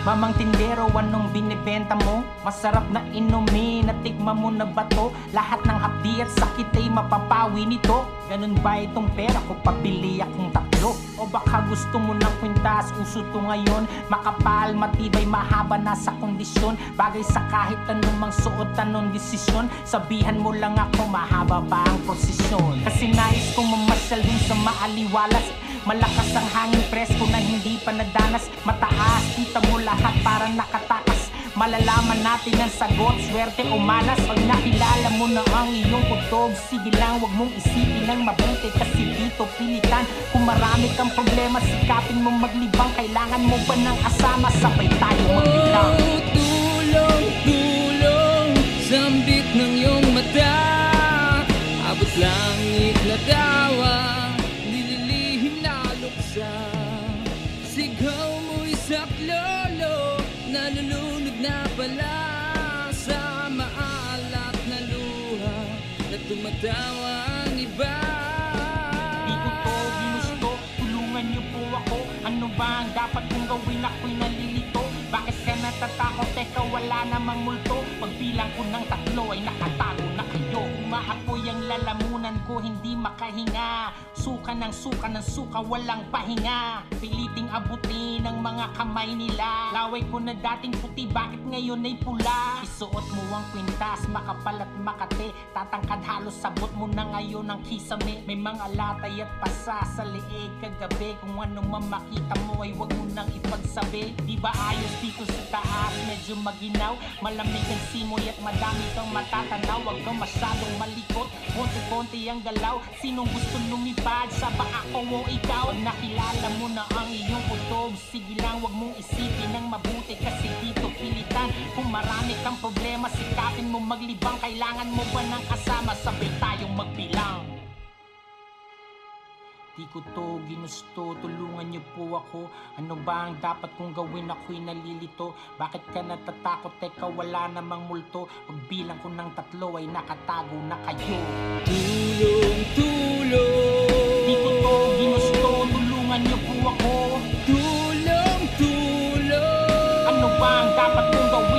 Mamang tindero, anong binibenta mo? Masarap na inumin, natikma mo na ba to? Lahat ng hapdi at sakit ay mapapawi nito. Ganun ba itong pera ko? Pabili akong tatlo. O baka gusto mo ng kwintas, uso to ngayon. Makapal, matibay, mahaba na sa kondisyon. Bagay sa kahit anumang suot, anong desisyon. Sabihan mo lang ako, mahaba ba ang posisyon Kasi nais kong mamasyal dun sa maaliwalas Malakas ang hangin presko na hindi pa nadanas. Mataas, kita mo lahat parang nakatakas. Malalaman natin ang sagot, swerte o malas. Pag nakilala mo na ang iyong kutog Sige lang, wag mong isipin ng mabuti. Kasi dito pilitan Kung marami kang problema, sikapin mo maglibang. Kailangan mo ba ng asama, sabay tayo magbilang Oh, tulong, tulong, sambit ng iyong mata. Abot langit ang dapat natatakot? Teka wala namang multo. Pagbilang ko ng tatlo ay nakatago na kayo. Umaapoy ang lalamunan ko, hindi makahinga. Suka ng suka ng suka, walang pahinga. Piliting abutin ang mga kamay nila. Laway ko na dating puti, bakit ngayon ay pula? Isuot mo ang kwintas, makapal at makate. Tatangkad halos sabot mo na ngayon ang kisame. May mga latay at pasa sa liig kagabi Kung ano man makita mo ay wag mo nang ipagsabi. Di ba ayos dito sa taas, medyo maginaw Malamig ang simoy at madami kang matatanaw. Wag kang masyadong malikot, konti-konti ang galaw. Sinong gusto lumipad, sa ba ako o ikaw? Nakilala mo na ang iyong kutob Sige lang, wag mong isipin ng mabuti Kasi dito pilitan. Kung marami kang problema, sikapin mo maglibang. Kailangan mo ba ng kasama, sabay tayong magbilang Di ko to ginusto, tulungan niyo po ako. Ano ba ang dapat kong gawin? Ako'y nalilito. Bakit ka natatakot? Teka wala namang multo. Pagbilang ko ng tatlo ay nakatago na kayo. Tulong, tulong. Di ko to ginusto, tulungan niyo po ako. Tulong, tulong. Ano ba ang dapat kong gawin?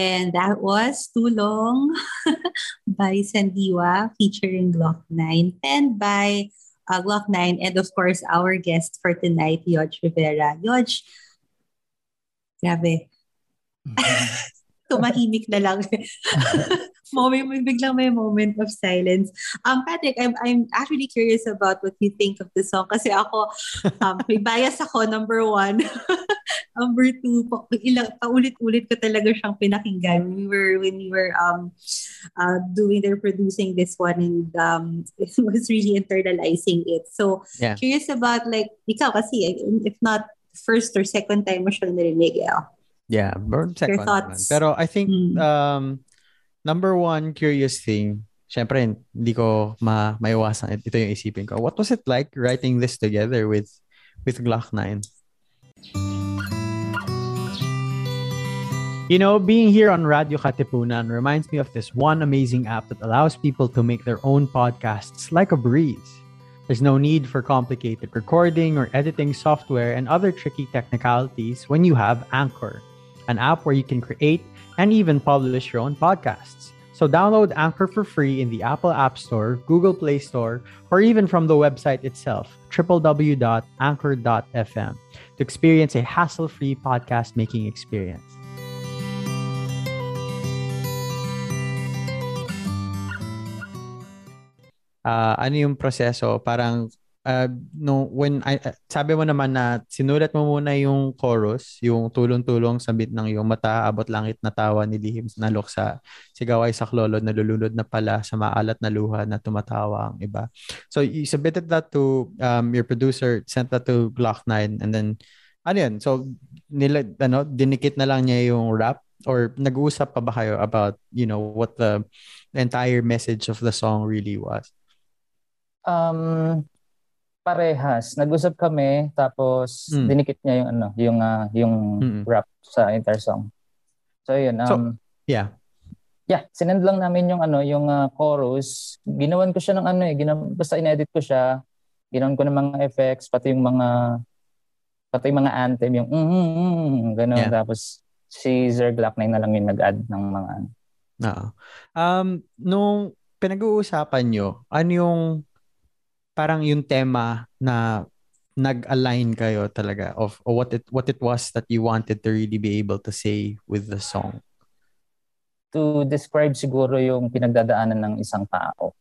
And that was Too Long by Sandiwa featuring Glock 9 and by uh, Glock 9 and of course our guest for tonight, Yodge Rivera. Yodge, grabe. Tumahimik na lang. moment, biglang may moment of silence. Um, Patrick, I'm, I'm actually curious about what you think of the song kasi ako, um, may bias ako, number one. number two, pa, ilang, paulit-ulit ko talaga siyang pinakinggan. We were, when we were um, uh, doing their producing this one and um, it was really internalizing it. So, Yeah. curious about like, ikaw kasi, if not first or second time mo siya narinig, eh. Yeah, burn second naman. thoughts? Pero I think Hmm. um number one curious thing, syempre hindi ko ma maiwasan ito yung isipin ko. What was it like writing this together with with Glock 9? You know, being here on Radio Katipunan reminds me of this one amazing app that allows people to make their own podcasts like a breeze. There's no need for complicated recording or editing software and other tricky technicalities when you have Anchor, an app where you can create and even publish your own podcasts. So download Anchor for free in the Apple App Store, Google Play Store, or even from the website itself, www.anchor.fm, to experience a hassle-free podcast making experience. Ah, ano yung proseso? Parang ah, no when I, ah, sabi mo naman na sinulat mo muna yung chorus, yung tulong-tulong sa beat ng yung mata, abot langit na tawa ni lihim na luksa, sigaw ay saklolo, nalulunod na pala sa maalat na luha na tumatawa ang iba. So you submitted that to um, your producer, sent that to Glock 9 and then ano yun? So nila ano, dinikit na lang niya yung rap or nag-uusap pa ba kayo about, you know, what the entire message of the song really was? Um, parehas. Nag-usap kami tapos Mm. dinikit niya yung ano, yung ah, yung Mm-mm. rap sa entire song. So yun, So- um Yeah. yeah, sinend lang namin yung ano, yung ah, chorus. Ginawan ko siya ng ano eh, ginaw, basta inedit ko siya. Ginawan ko ng mga effects, pati yung mga pati yung mga anthem, yung mm, mm, mm, gano'n. Yeah. Tapos si Zer Glock 9 na lang yung nag-add ng mga ano. Oo. Um, nung pinag-uusapan nyo, ano yung parang yung tema na nag-align kayo talaga of, of what it what it was that you wanted to really be able to say with the song? To describe siguro yung pinagdadaanan ng isang tao.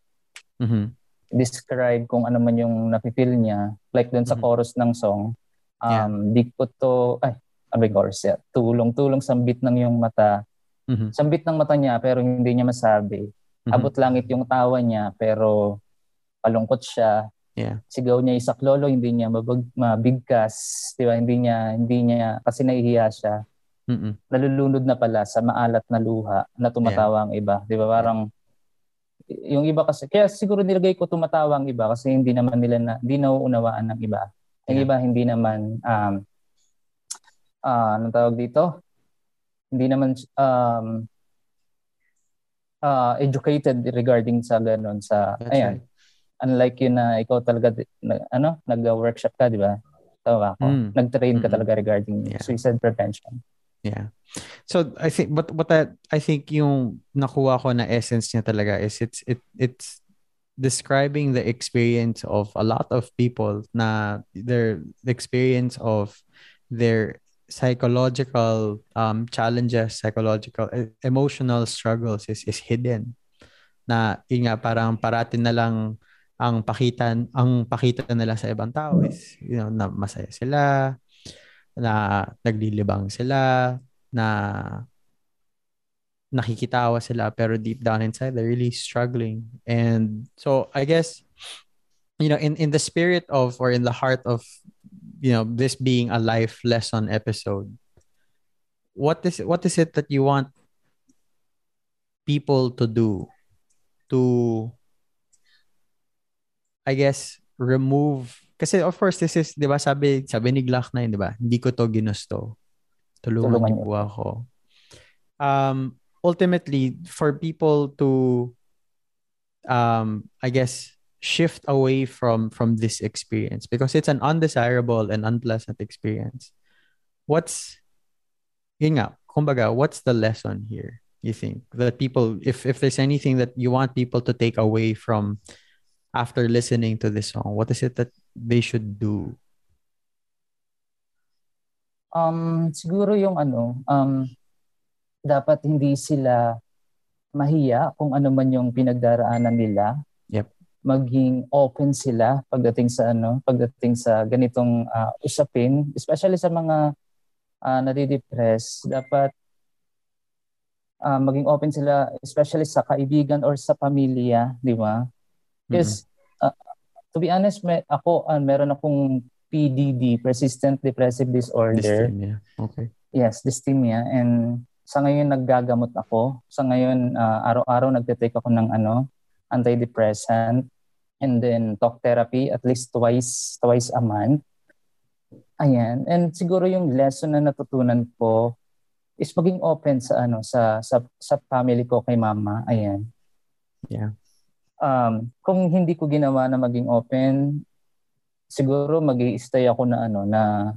Mhm. describe kung ano man yung nafe-feel niya. Like dun sa Mhm. chorus ng song, Yeah. um, di ko to, ay, ano yung chorus yeah. Tulong-tulong sambit ng yung mata. Mhm. Sambit ng mata niya pero hindi niya masabi. Mhm. Abot langit yung tawa niya pero palungkot siya. Yeah. Sigaw niya isak lolo, hindi niya mabag, mabigkas, di ba? Hindi niya, hindi niya, kasi nahihiya siya. Mhm. Nalulunod na pala sa maalat na luha na tumatawa ang iba. Di ba? Parang, yung iba kasi, kaya siguro nilagay ko tumatawa ang iba kasi hindi naman nila na, hindi nauunawaan ng iba. Yung Yeah. iba hindi naman, um, ah anong tawag dito? Hindi naman, um, ah educated regarding sa ganun sa That's ayan right. Unlike yun na ikaw talaga na, ano nag-workshop ka di ba tama ako Mm. nag-train ka Mm-mm. talaga regarding Yeah. suicide prevention Yeah. So I think but what that I think yung nakuha ko na essence niya talaga is it's it it's describing the experience of a lot of people na their the experience of their psychological um challenges, psychological e- emotional struggles is is hidden. Na yun nga parang parating na lang ang pakita ang pakita nila sa ibang tao is you know na masaya sila, na naglilibang sila, na nakikitawa sila pero deep down inside they're really struggling. And so I guess you know in in the spirit of or in the heart of you know this being a life lesson episode what is what is it that you want people to do to I guess remove kasi of course this is 'di ba sabi sabi ni Glock 9 'di ba? Hindi ko to ginusto. Tulungan Tulungan niyo. po ako. Um ultimately for people to um I guess shift away from from this experience because it's an undesirable and unpleasant experience what's yun nga kumbaga, what's the lesson here? You think? That people, if if there's anything that you want people to take away from after listening to this song, what is it that they should do? Um, siguro yung ano, um, dapat hindi sila mahiya kung ano man yung pinagdaraanan nila. Yep. Maging open sila pagdating sa ano, pagdating sa ganitong ah, usapin, especially sa mga uh, nadidepress. Dapat ah, maging open sila especially sa kaibigan or sa pamilya, di ba? Because ah, to be honest, may, ako ah, meron akong PDD, persistent depressive disorder. Dysthymia. Okay. Yes, dysthymia. And sa ngayon naggagamot ako. Sa ngayon ah, araw-araw nagte-take ako ng ano, antidepressant and then talk therapy at least twice twice a month. Ayan. And siguro yung lesson na natutunan ko is maging open sa ano sa sa sa family ko kay mama. Ayan. Yeah. Um, kung hindi ko ginawa na maging open, siguro mag stay ako na ano na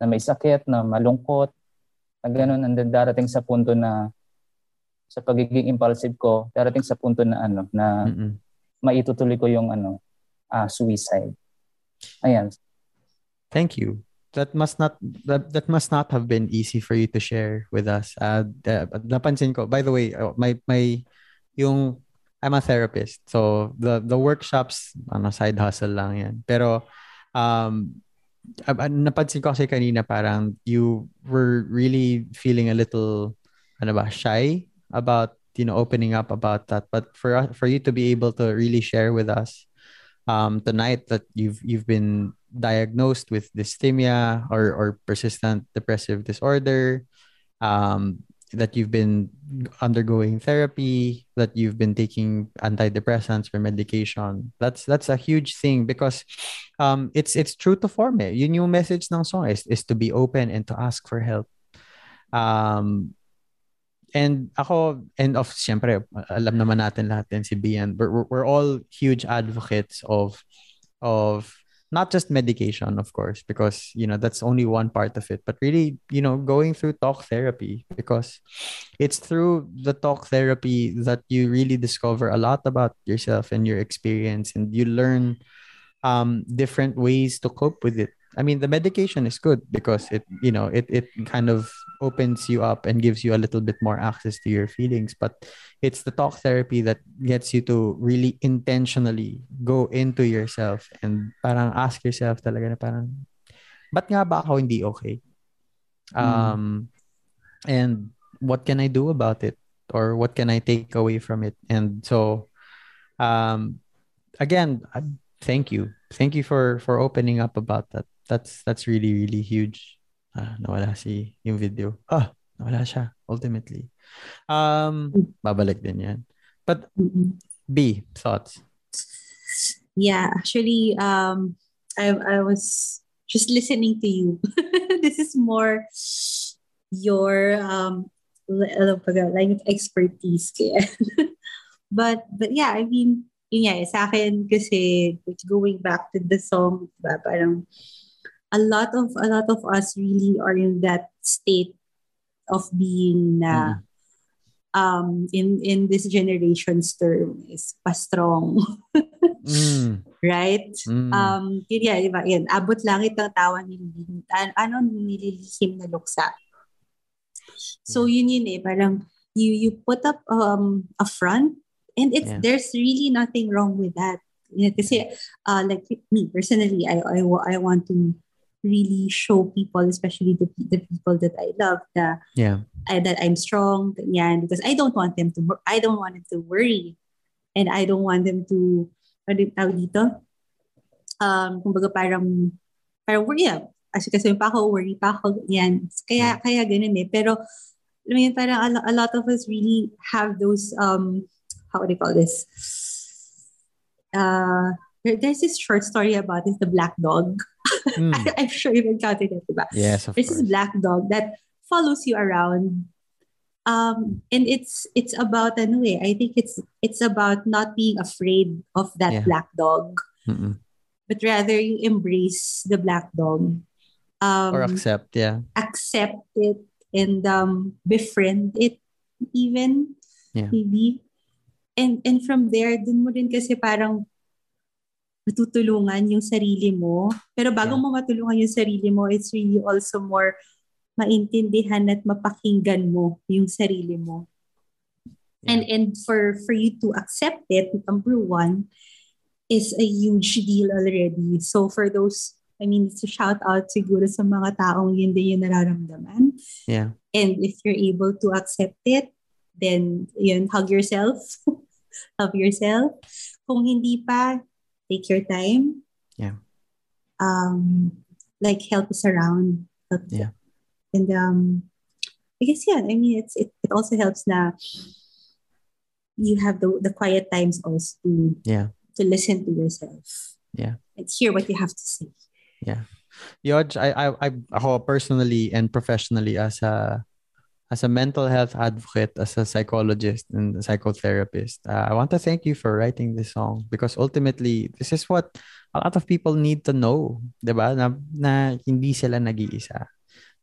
na may sakit, na malungkot, na ganun, and then darating sa punto na sa pagiging impulsive ko, darating sa punto na ano, na Mm-mm. maitutuloy ko yung ano, ah suicide. Ayan. Thank you. That must not that, that must not have been easy for you to share with us. Uh, uh, napansin ko. By the way, uh, my my yung I'm a therapist. So the the workshops ano side hustle lang 'yan. Pero um uh, napansin ko kasi kanina parang you were really feeling a little ano ba shy about you know opening up about that but for us for you to be able to really share with us um tonight that you've you've been diagnosed with dysthymia or or persistent depressive disorder um that you've been undergoing therapy that you've been taking antidepressants or medication. That's that's a huge thing because um it's it's true to form eh. yun yung message ng song is, is to be open and to ask for help. Um and ako and of syempre alam naman natin lahat din si Bian. We're- we're all huge advocates of of not just medication of course because you know that's only one part of it but really you know going through talk therapy because it's through the talk therapy that you really discover a lot about yourself and your experience and you learn um different ways to cope with it. I mean the medication is good because it you know it it kind of opens you up and gives you a little bit more access to your feelings but it's the talk therapy that gets you to really intentionally go into yourself and parang ask yourself talaga na parang ba't nga ba ako hindi okay? Um and what can I do about it? Or what can I take away from it? And so um again uh, thank you. Thank you for for opening up about that. That's that's really really huge ah nawala si yung video ah nawala siya ultimately um babalik din yan but. B thoughts Yeah, actually, um, I I was just listening to you. this is more your um li- pa ga- line of expertise kaya. but but yeah, I mean, yun eh, sa akin kasi going back to the song, diba, parang a lot of a lot of us really are in that state of being na um in in this generation's term is pa-strong. mm, right? mm, Um, yun yan, diba? Yan, abot langit ang tawa ni an, ano, nililihim na luksa. So, yun yun eh, parang you you put up um, a front and it's Yeah. there's really nothing wrong with that. Yeah, kasi, uh, like me, personally, I, I, I want to really show people, especially the, the people that I love, na, yeah I, that I'm strong, Yeah, because I don't want them to, I don't want them to worry. And I don't want them to, ano tawag dito? Um, kumbaga parang, parang worry, yeah. Kasi kasi pa ako, worry pa ako, yan. Kaya, kaya ganun eh. Pero, mo yun, parang a, a lot of us really have those, um, how do you call this? Uh, there, there's this short story about this, the black dog. Mm, I'm sure you've encountered it, diba? yes of There's this course black dog that follows you around. Um, and it's it's about ano eh, I think it's it's about not being afraid of that Yeah. black dog, Mm-mm. but rather you embrace the black dog. Um, or accept yeah accept it and um, befriend it even Yeah. maybe and and from there dun mo rin kasi parang matutulungan yung sarili mo pero bago Yeah. mo matulungan yung sarili mo it's really also more maintindihan at mapakinggan mo yung sarili mo and and for for you to accept it number one is a huge deal already so for those I mean, it's a shout out siguro sa mga taong yun din yung nararamdaman. Yeah. And if you're able to accept it, then yun, hug yourself. hug yourself. Kung hindi pa, take your time. Yeah. Um, like help us around. Help Yeah. And um, I guess yeah. I mean, it's it, it also helps now. you have the the quiet times also to Yeah. to listen to yourself. Yeah. And hear what you have to say. Yeah. Yodge, I, I, I, ako personally and professionally as a, as a mental health advocate, as a psychologist and a psychotherapist, uh, I want to thank you for writing this song because ultimately, this is what a lot of people need to know, 'di ba? Na, na hindi sila nag-iisa.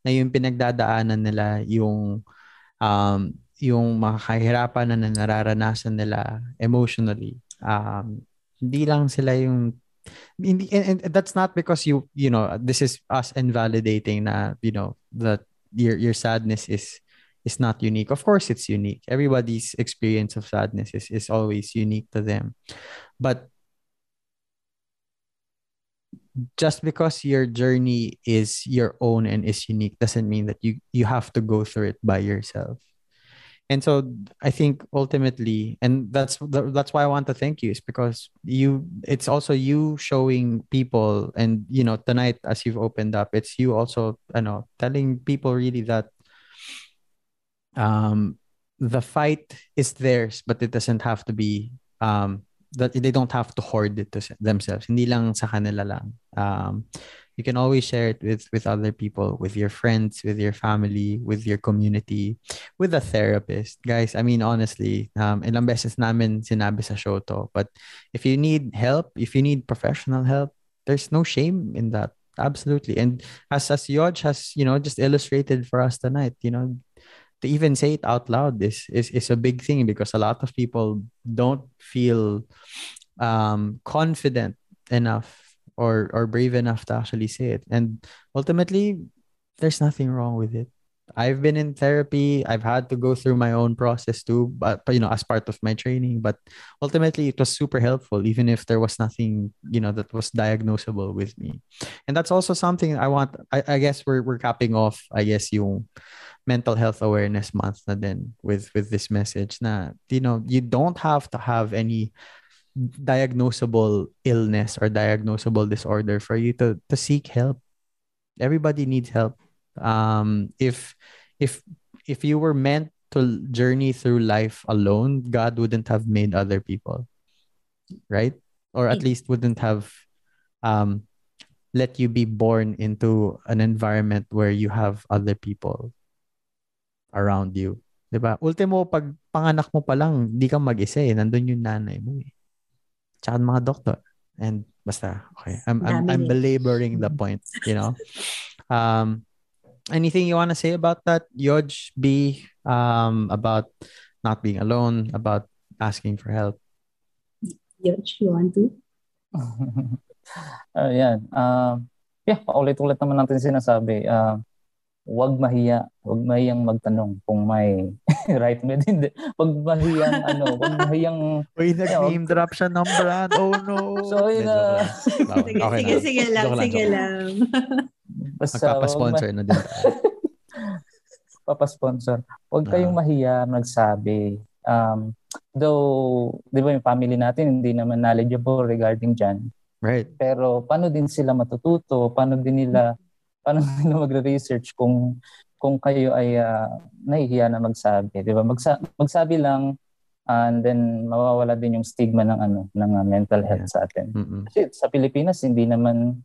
Na yung pinagdadaanan nila, yung um, yung mga kahirapan na nararanasan nila emotionally. Um, hindi lang sila yung hindi, and, and that's not because you you know this is us invalidating na you know that your your sadness is is not unique. Of course it's unique. Everybody's experience of sadness is, is always unique to them. But just because your journey is your own and is unique doesn't mean that you you have to go through it by yourself. And so i think ultimately and that's that's why i want to thank you is because you it's also you showing people and you know tonight as you've opened up it's you also you know telling people really that um the fight is theirs but it doesn't have to be um that they don't have to hoard it to themselves. Hindi lang sa kanila lang. Um you can always share it with with other people with your friends with your family with your community with a therapist. Guys i mean honestly um ilang beses namin sinabi sa show to but if you need help if you need professional help there's no shame in that. Absolutely. And as as Yodge has you know just illustrated for us tonight you know to even say it out loud is is, is a big thing because a lot of people don't feel um confident enough or or brave enough to actually say it. And ultimately there's nothing wrong with it i've been in therapy. I've had to go through my own process too but, but you know as part of my training. But ultimately it was super helpful even if there was nothing you know that was diagnosable with me. And that's also something i want i, I guess we're, we're capping off i guess yung mental health awareness month na din with with this message na you know you don't have to have any diagnosable illness or diagnosable disorder for you to to seek help. Everybody needs help um if if if you were meant to journey through life alone god wouldn't have made other people right? Or at least wouldn't have um let you be born into an environment where you have other people around you 'di ba? Ultimo pag panganak mo pa lang hindi ka mag-isa eh. Nandun yung nanay mo eh. Tsaka mga doktor. And basta okay. I'm I'm, I'm belaboring the point you know? Um anything you want to say about that Yodge B um about not being alone about asking for help Yodge, you want to? Ayan. Uh, yeah, paulit-ulit naman natin sinasabi. Uh, huwag mahiya. Huwag mahiyang magtanong kung may right med. Hindi. Huwag mahiyang ano, huwag mahiyang Uy, nag-name drop siya ng brand. Oh no. So, yun na. Sige, sige, sige lang, sige lang. Basta Magpapasponsor na din papasponsor. Huwag kayong Ah. mahiya magsabi. Um, though, di ba yung family natin hindi naman knowledgeable regarding dyan. Right. Pero paano din sila matututo? Paano din nila paano nila magre-research kung kung kayo ay ah, nahihiya na magsabi, 'di ba? Magsa- magsabi lang and then mawawala din yung stigma ng ano ng ah, mental health sa atin. Mm-mm. Kasi sa Pilipinas hindi naman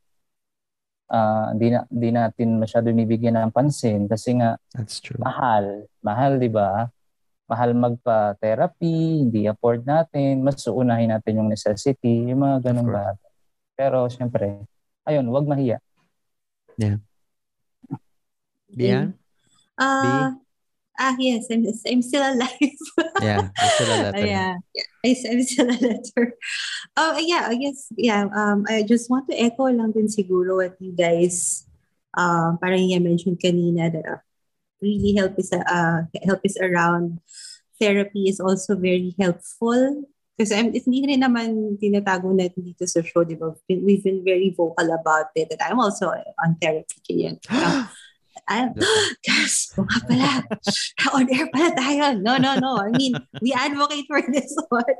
ah hindi na hindi natin masyado binibigyan ng pansin kasi nga That's true. mahal. Mahal, 'di ba? Mahal magpa-therapy, hindi afford natin, mas uunahin natin yung necessity, yung mga course. bagay. Pero syempre, ayun, wag mahiya. Bian? Uh, ah, yes, I'm, I'm still alive. Yeah, it's still a letter. yeah, I'm still a letter. Oh, yeah, I guess, yeah. Um, I just want to echo lang din siguro what you guys, uh, parang you mentioned kanina that uh, really help is, uh, help is around. Therapy is also very helpful. Kasi I'm, it's hindi rin naman tinatago natin dito sa show, di ba? We've been very vocal about it. That I'm also on therapy. Kaya, I'm, guys, kung nga pala, on air pala tayo. No, no, no. I mean, we advocate for this one.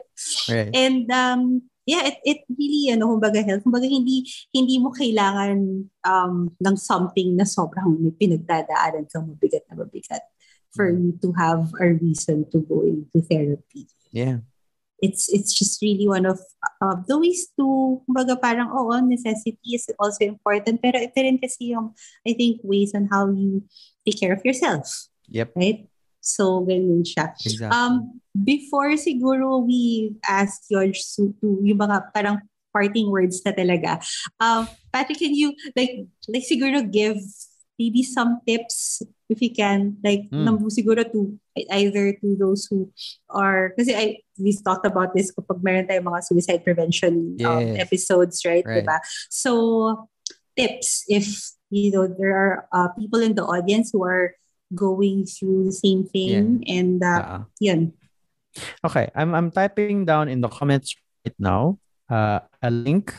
Right. And um, yeah, it, it really, ano, kumbaga health, kumbaga hindi, hindi mo kailangan um, ng something na sobrang may pinagdadaanan kang mabigat na mabigat for you to have a reason to go into therapy. Yeah. It's it's just really one of uh, the ways to, kumbaga parang, oo, necessity is also important, pero ito rin kasi yung, I think, ways on how you take care of yourself, Yep. right? So, ganun siya. Exactly. Um, before siguro we ask to, to yung mga parang parting words na talaga. Um, Patrick, can you like like siguro give maybe some tips if you can like Mm. number siguro to either to those who are kasi I we talked about this kapag meron tayong mga suicide prevention um, episodes right, Right. diba so tips if you know there are uh, people in the audience who are going through the same thing and uh, Uh-uh. yun Okay, I'm I'm typing down in the comments right now uh, a link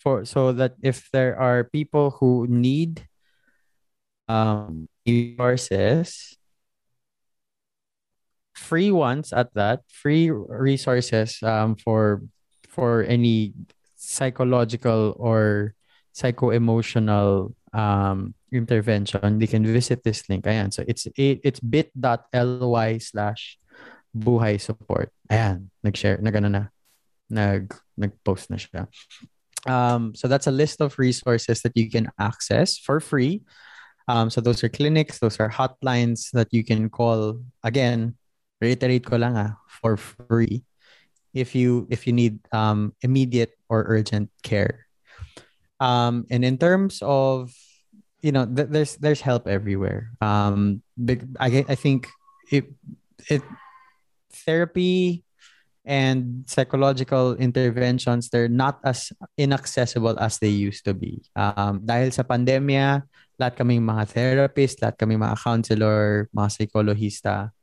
for so that if there are people who need um resources. Free ones at that. Free resources um for for any psychological or psycho-emotional um intervention they can visit this link. Ayan. So it's it, it's bit.ly slash buhay support. Ayan. Nag-share nag ano na nag nag-post na siya. Um so that's a list of resources that you can access for free um so those are clinics those are hotlines that you can call. Again reiterate ko lang ah for free if you if you need um immediate or urgent care. Um and in terms of you know th- there's there's help everywhere. Um i i think it it therapy and psychological interventions they're not as inaccessible as they used to be. Um dahil sa pandemya lahat kaming mga therapist lahat kaming mga counselor mga psychologista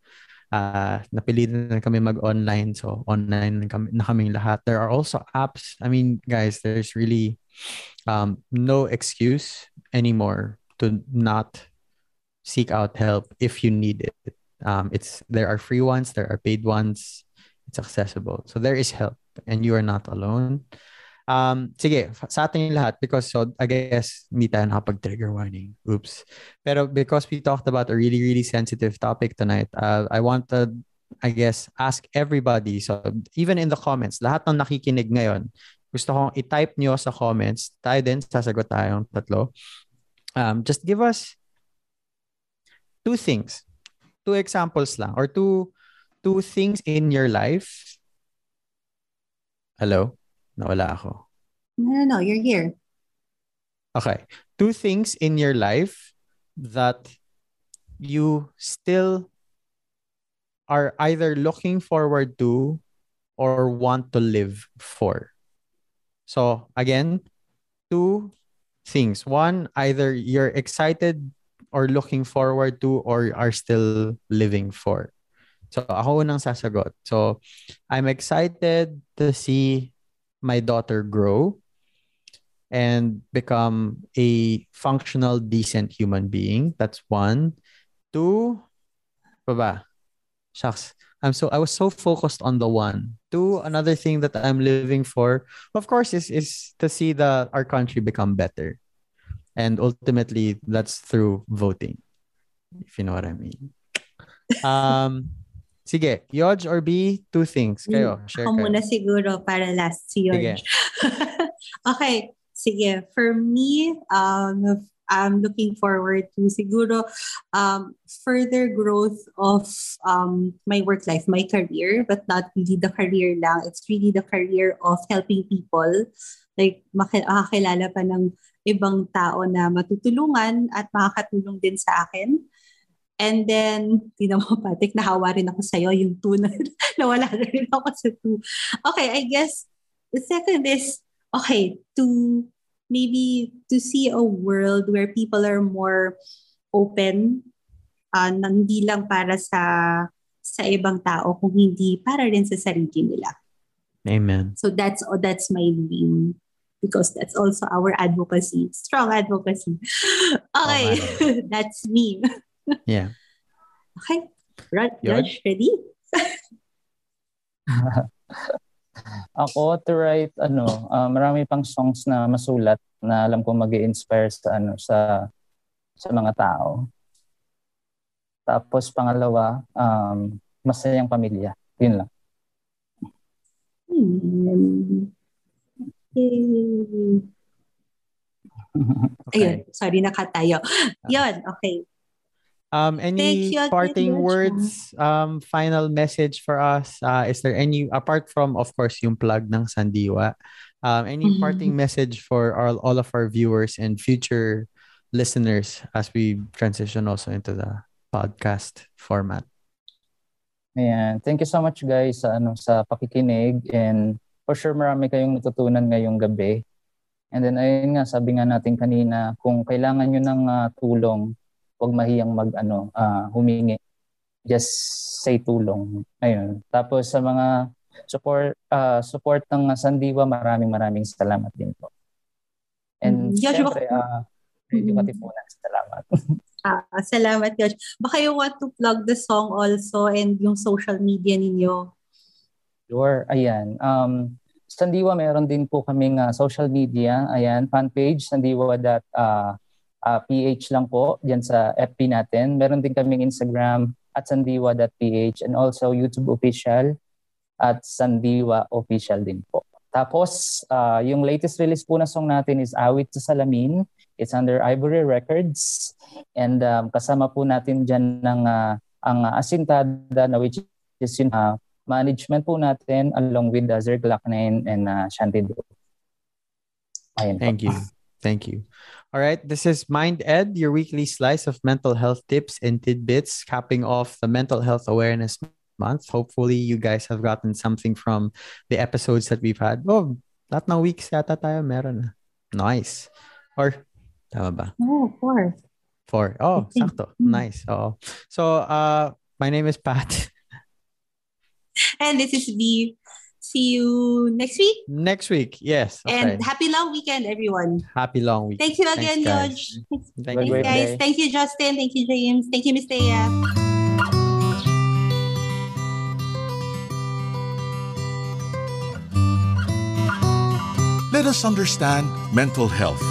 uh, napilitan na kami mag-online. So, online na, kami, na lahat. There are also apps. I mean, guys, there's really um, no excuse anymore to not seek out help if you need it. Um, it's There are free ones. There are paid ones. It's accessible. So, there is help and you are not alone. Um, sige, sa ating lahat, because so, I guess hindi tayo nakapag-trigger warning. Oops. Pero because we talked about a really, really sensitive topic tonight, uh, I want to, I guess, ask everybody. So even in the comments, lahat ng nakikinig ngayon, gusto kong i-type nyo sa comments. Tayo din, sasagot tayong tatlo. Um, just give us two things. Two examples lang. Or two, two things in your life. Hello? Nawala ako. no no no you're here Okay. Two things in your life that you still are either looking forward to or want to live for. So, again, two things. One, either you're excited or looking forward to or are still living for. So, ako unang sasagot. So, I'm excited to see my daughter grow and become a functional, decent human being. That's one. Two, baba. Shucks. I'm so I was so focused on the one. Two, another thing that I'm living for, of course, is is to see the our country become better. And ultimately that's through voting. If you know what I mean. Um sige, Yodge or B, two things. Kayo, share Ako kayo. muna siguro para last si Sige. George. okay. Sige. For me, um, I'm looking forward to siguro um, further growth of um, my work life, my career, but not really the career lang. It's really the career of helping people. Like, makakilala pa ng ibang tao na matutulungan at makakatulong din sa akin. And then, di naman patik, nahawa rin ako sa'yo yung two na nawala na rin ako sa two. Okay, I guess the second is, okay, to maybe to see a world where people are more open, uh, hindi lang para sa sa ibang tao, kung hindi para rin sa sarili nila. Amen. So that's oh, that's my dream because that's also our advocacy, strong advocacy. Okay, that's me. Yeah. Okay, Yun. Josh, ready? Ako to write ano, ah, marami pang songs na masulat na alam ko mag inspire sa ano sa sa mga tao. Tapos pangalawa, um, masayang pamilya. Yun lang. Hmm. Okay. Ayun, sorry, nakatayo. Yun, okay. Um, any you parting words, um, final message for us? Uh, is there any, apart from, of course, yung plug ng Sandiwa, um, any Mhm. parting message for all, all of our viewers and future listeners as we transition also into the podcast format? Ayan. Thank you so much guys sa ano sa pakikinig and for sure marami kayong natutunan ngayong gabi. And then ayun nga sabi nga natin kanina kung kailangan niyo ng ah, tulong, huwag mahiyang mag ano ah, humingi. Just say tulong. Ayun. Tapos sa mga support ah, support ng Sandiwa, maraming maraming salamat din po. And Mm, Joshua, syempre, ah, Radio Mm. Katipunan, salamat. Ah, salamat, Josh. Baka you want to plug the song also and yung social media ninyo. Sure, ayan. Um, Sandiwa, meron din po kaming ah, social media. Ayan, fan page, sandiwa.ph lang po, dyan sa FB natin. Meron din kaming Instagram at sandiwa.ph and also YouTube official at sandiwa official din po. Tapos, ah, yung latest release po na song natin is Awit sa Salamin. It's under Ivory Records. And um, kasama po natin dyan ng, ah, ang ah, Asintada na which is yung ah, management po natin along with uh, Zer Glocknine and uh, Shanti Do. Ayun po. Thank you. Thank you. All right. This is Mind Ed, your weekly slice of mental health tips and tidbits, capping off the Mental Health Awareness Month. Hopefully, you guys have gotten something from the episodes that we've had. Oh, lahat ng weeks yata tayo meron. Nice. Or, tama ba? Oh, of course. Four. Oh, sakto. Mm. Nice. Oh. So, uh, my name is Pat. And this is V. See you next week. Next week. Yes. Okay. And happy long weekend, everyone. Happy long week. Thank you again, Thanks, guys. George. Thank Have you. great guys. day. Thank you, Justin. Thank you, James. Thank you, Miss Thea. Let us understand mental health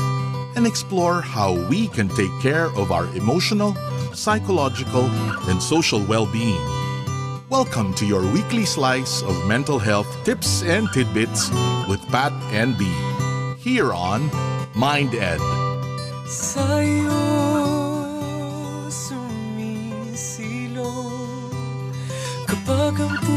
and explore how we can take care of our emotional, psychological, and social well being. Welcome to your weekly slice of mental health tips and tidbits with Pat and B. Here on Mind Ed. Sa'yo Kapag ang